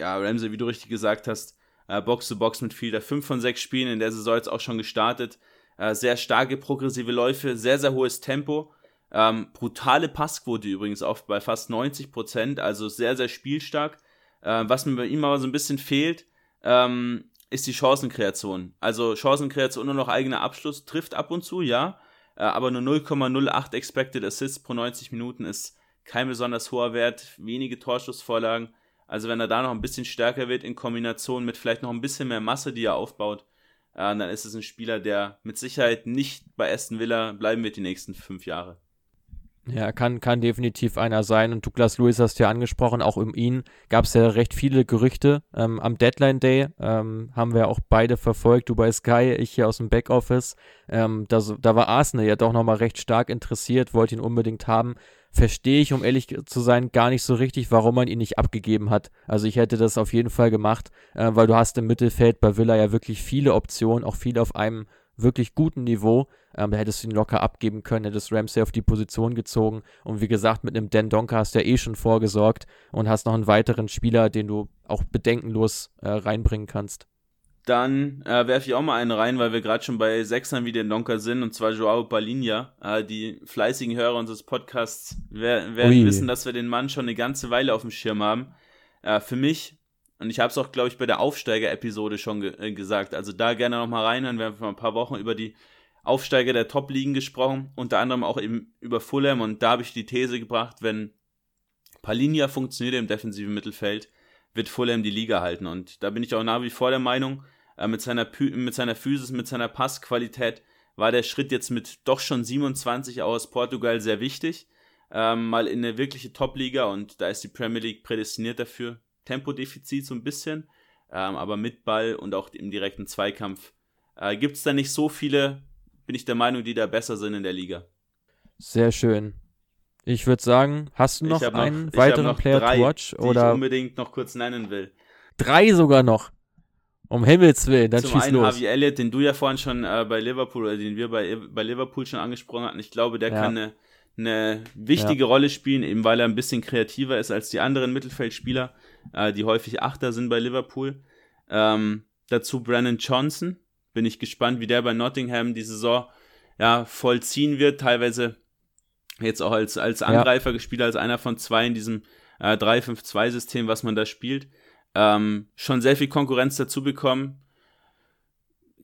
ja, Ramsey, wie du richtig gesagt hast, äh, Box-to-Box mit Fielder, 5 von 6 Spielen in der Saison jetzt auch schon gestartet. Äh, sehr starke progressive Läufe, sehr, sehr hohes Tempo. Ähm, brutale Passquote übrigens auch bei fast 90 Prozent, also sehr, sehr spielstark. Äh, was mir bei ihm aber so ein bisschen fehlt, ähm, ist die Chancenkreation. Also Chancenkreation nur noch eigener Abschluss, trifft ab und zu, ja, aber nur 0,08 Expected Assists pro 90 Minuten ist kein besonders hoher Wert, wenige Torschussvorlagen. Also wenn er da noch ein bisschen stärker wird in Kombination mit vielleicht noch ein bisschen mehr Masse, die er aufbaut, äh, dann ist es ein Spieler, der mit Sicherheit nicht bei Aston Villa bleiben wird die nächsten fünf Jahre. Ja, kann, kann definitiv einer sein. Und Douglas Lewis hast du ja angesprochen, auch um ihn gab es ja recht viele Gerüchte. Ähm, am Deadline Day ähm, haben wir auch beide verfolgt, du bei Sky, ich hier aus dem Backoffice. Ähm, da, da war Arsenal ja doch nochmal recht stark interessiert, wollte ihn unbedingt haben. Verstehe ich, um ehrlich zu sein, gar nicht so richtig, warum man ihn nicht abgegeben hat. Also ich hätte das auf jeden Fall gemacht, äh, weil du hast im Mittelfeld bei Villa ja wirklich viele Optionen, auch viele auf einem wirklich guten Niveau. Ähm, da hättest du ihn locker abgeben können, hättest Ramsey auf die Position gezogen. Und wie gesagt, mit einem Dan Donker hast du ja eh schon vorgesorgt und hast noch einen weiteren Spieler, den du auch bedenkenlos äh, reinbringen kannst. Dann äh, werfe ich auch mal einen rein, weil wir gerade schon bei Sechsern wie den Donker sind, und zwar Joao Balinha. Äh, die fleißigen Hörer unseres Podcasts werden Ui. wissen, dass wir den Mann schon eine ganze Weile auf dem Schirm haben. Äh, für mich und ich habe es auch, glaube ich, bei der Aufsteiger-Episode schon ge äh, gesagt. Also da gerne nochmal reinhören. Wir haben vor ein paar Wochen über die Aufsteiger der Top-Ligen gesprochen, unter anderem auch eben über Fulham. Und da habe ich die These gebracht, wenn Palinia funktioniert im defensiven Mittelfeld, wird Fulham die Liga halten. Und da bin ich auch nach wie vor der Meinung, äh, mit, seiner mit seiner Physis, mit seiner Passqualität war der Schritt jetzt mit doch schon 27 aus Portugal sehr wichtig. Ähm, mal in eine wirkliche Top-Liga und da ist die Premier League prädestiniert dafür. Tempodefizit so ein bisschen, ähm, aber mit Ball und auch im direkten Zweikampf äh, gibt es da nicht so viele, bin ich der Meinung, die da besser sind in der Liga. Sehr schön. Ich würde sagen, hast du noch einen noch, weiteren noch Player drei, to watch oder die ich unbedingt noch kurz nennen will. Drei sogar noch. Um Himmels Willen, dann Zum schieß einen los. Harvey Elliott, den du ja vorhin schon äh, bei Liverpool oder den wir bei, bei Liverpool schon angesprochen hatten. Ich glaube, der ja. kann eine, eine wichtige ja. Rolle spielen, eben weil er ein bisschen kreativer ist als die anderen Mittelfeldspieler äh, die häufig Achter sind bei Liverpool. Ähm, dazu Brandon Johnson. Bin ich gespannt, wie der bei Nottingham die Saison ja, vollziehen wird. Teilweise jetzt auch als, als Angreifer ja. gespielt, als einer von zwei in diesem äh, 3-5-2-System, was man da spielt. Ähm, schon sehr viel Konkurrenz dazu bekommen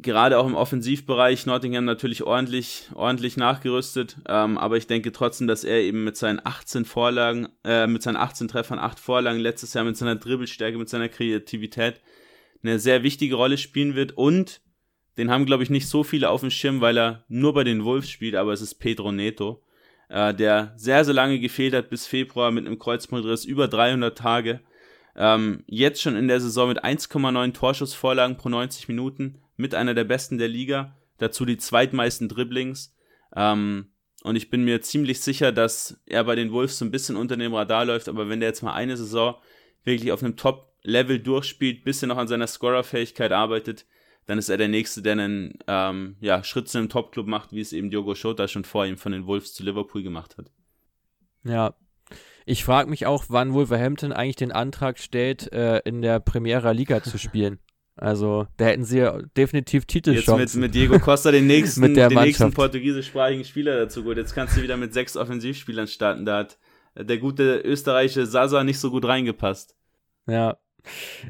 gerade auch im Offensivbereich Nottingham natürlich ordentlich, ordentlich nachgerüstet. Ähm, aber ich denke trotzdem, dass er eben mit seinen 18 Vorlagen, äh, mit seinen 18 Treffern, 8 Vorlagen letztes Jahr mit seiner Dribbelstärke, mit seiner Kreativität eine sehr wichtige Rolle spielen wird. Und den haben, glaube ich, nicht so viele auf dem Schirm, weil er nur bei den Wolves spielt, aber es ist Pedro Neto, äh, der sehr, sehr lange gefehlt hat bis Februar mit einem Kreuzbandriss, über 300 Tage. Ähm, jetzt schon in der Saison mit 1,9 Torschussvorlagen pro 90 Minuten mit einer der besten der Liga, dazu die zweitmeisten Dribblings. Ähm, und ich bin mir ziemlich sicher, dass er bei den Wolves so ein bisschen unter dem Radar läuft, aber wenn der jetzt mal eine Saison wirklich auf einem Top-Level durchspielt, bisschen noch an seiner Scorer-Fähigkeit arbeitet, dann ist er der Nächste, der einen ähm, ja, Schritt zu einem Top-Club macht, wie es eben Diogo Jota schon vor ihm von den Wolves zu Liverpool gemacht hat. Ja, ich frage mich auch, wann Wolverhampton eigentlich den Antrag stellt, äh, in der Primera Liga zu spielen. Also, da hätten sie ja definitiv Titelchancen. Jetzt mit, mit Diego Costa den nächsten, den nächsten portugiesischsprachigen Spieler dazu gut. Jetzt kannst du wieder mit sechs Offensivspielern starten. Da hat der gute österreichische Sasa nicht so gut reingepasst. Ja.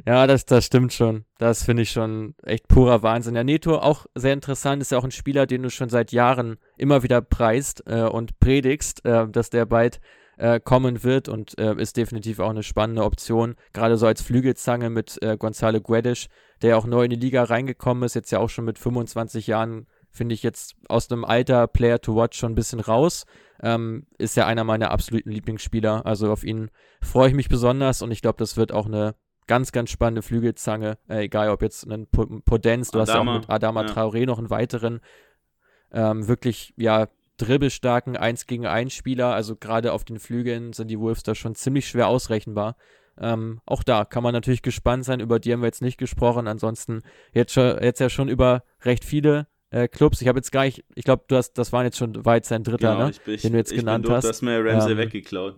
Ja, das, das stimmt schon. Das finde ich schon echt purer Wahnsinn. Ja, Neto auch sehr interessant, ist ja auch ein Spieler, den du schon seit Jahren immer wieder preist äh, und predigst, äh, dass der bald äh, kommen wird und äh, ist definitiv auch eine spannende Option. Gerade so als Flügelzange mit äh, Gonzalo Guedes, der auch neu in die Liga reingekommen ist, jetzt ja auch schon mit 25 Jahren, finde ich jetzt aus einem Alter Player to Watch schon ein bisschen raus. Ähm, ist ja einer meiner absoluten Lieblingsspieler. Also auf ihn freue ich mich besonders und ich glaube, das wird auch eine ganz, ganz spannende Flügelzange. Äh, egal, ob jetzt ein Podenz, du Adama, hast ja auch mit Adama ja. Traoré noch einen weiteren. Ähm, wirklich, ja, dribbelstarken 1 gegen 1 Spieler. Also gerade auf den Flügeln sind die Wolves da schon ziemlich schwer ausrechenbar. Ähm, auch da kann man natürlich gespannt sein. Über die haben wir jetzt nicht gesprochen. Ansonsten jetzt, schon, jetzt ja schon über recht viele äh, Clubs. Ich habe jetzt gar nicht, ich glaube, du hast, das waren jetzt schon weit sein dritter, genau, ne? Ich, ich, den du jetzt ich genannt bin durch, hast. Du hast mir Ramsey Ähm, weggeklaut.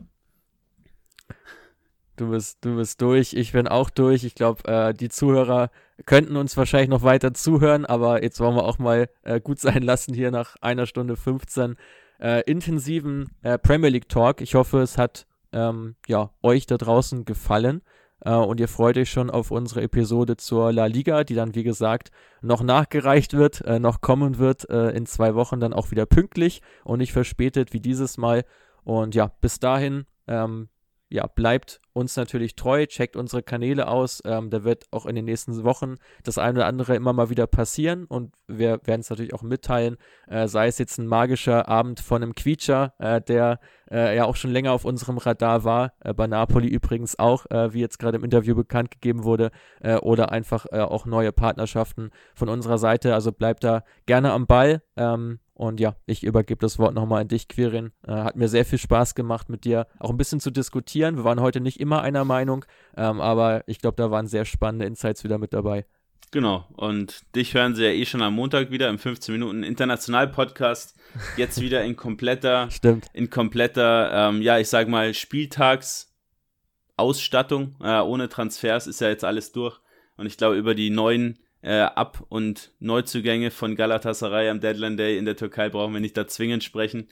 Du bist, du bist durch, ich bin auch durch. Ich glaube, äh, die Zuhörer könnten uns wahrscheinlich noch weiter zuhören, aber jetzt wollen wir auch mal äh, gut sein lassen hier nach einer Stunde 15 äh, intensiven äh, Premier League Talk. Ich hoffe, es hat ähm, ja, euch da draußen gefallen äh, und ihr freut euch schon auf unsere Episode zur La Liga, die dann, wie gesagt, noch nachgereicht wird, äh, noch kommen wird, in zwei Wochen dann auch wieder pünktlich und nicht verspätet wie dieses Mal. Und ja, bis dahin, ähm, ja, bleibt uns natürlich treu, checkt unsere Kanäle aus. Ähm, da wird auch in den nächsten Wochen das eine oder andere immer mal wieder passieren und wir werden es natürlich auch mitteilen, äh, sei es jetzt ein magischer Abend von einem Quietscher, äh, der äh, ja auch schon länger auf unserem Radar war, äh, bei Napoli übrigens auch, äh, wie jetzt gerade im Interview bekannt gegeben wurde, äh, oder einfach auch neue Partnerschaften von unserer Seite. Also bleibt da gerne am Ball. Ähm, und ja, ich übergebe das Wort nochmal an dich, Quirin. Äh, hat mir sehr viel Spaß gemacht, mit dir auch ein bisschen zu diskutieren. Wir waren heute nicht immer einer Meinung, ähm, aber ich glaube, da waren sehr spannende Insights wieder mit dabei. Genau, und dich hören sie ja eh schon am Montag wieder im 15 Minuten International-Podcast. Jetzt wieder in kompletter, Stimmt. in kompletter, ähm, ja, ich sag mal, Spieltagsausstattung. Äh, ohne Transfers ist ja jetzt alles durch. Und ich glaube, über die neuen äh, Ab- und Neuzugänge von Galatasaray am Deadline Day in der Türkei brauchen wir nicht da zwingend sprechen.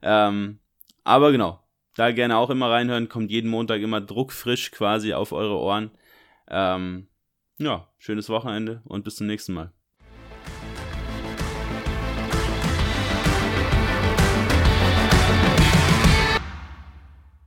Ähm, aber genau, da gerne auch immer reinhören. Kommt jeden Montag immer druckfrisch quasi auf eure Ohren. Ähm, ja, schönes Wochenende und bis zum nächsten Mal.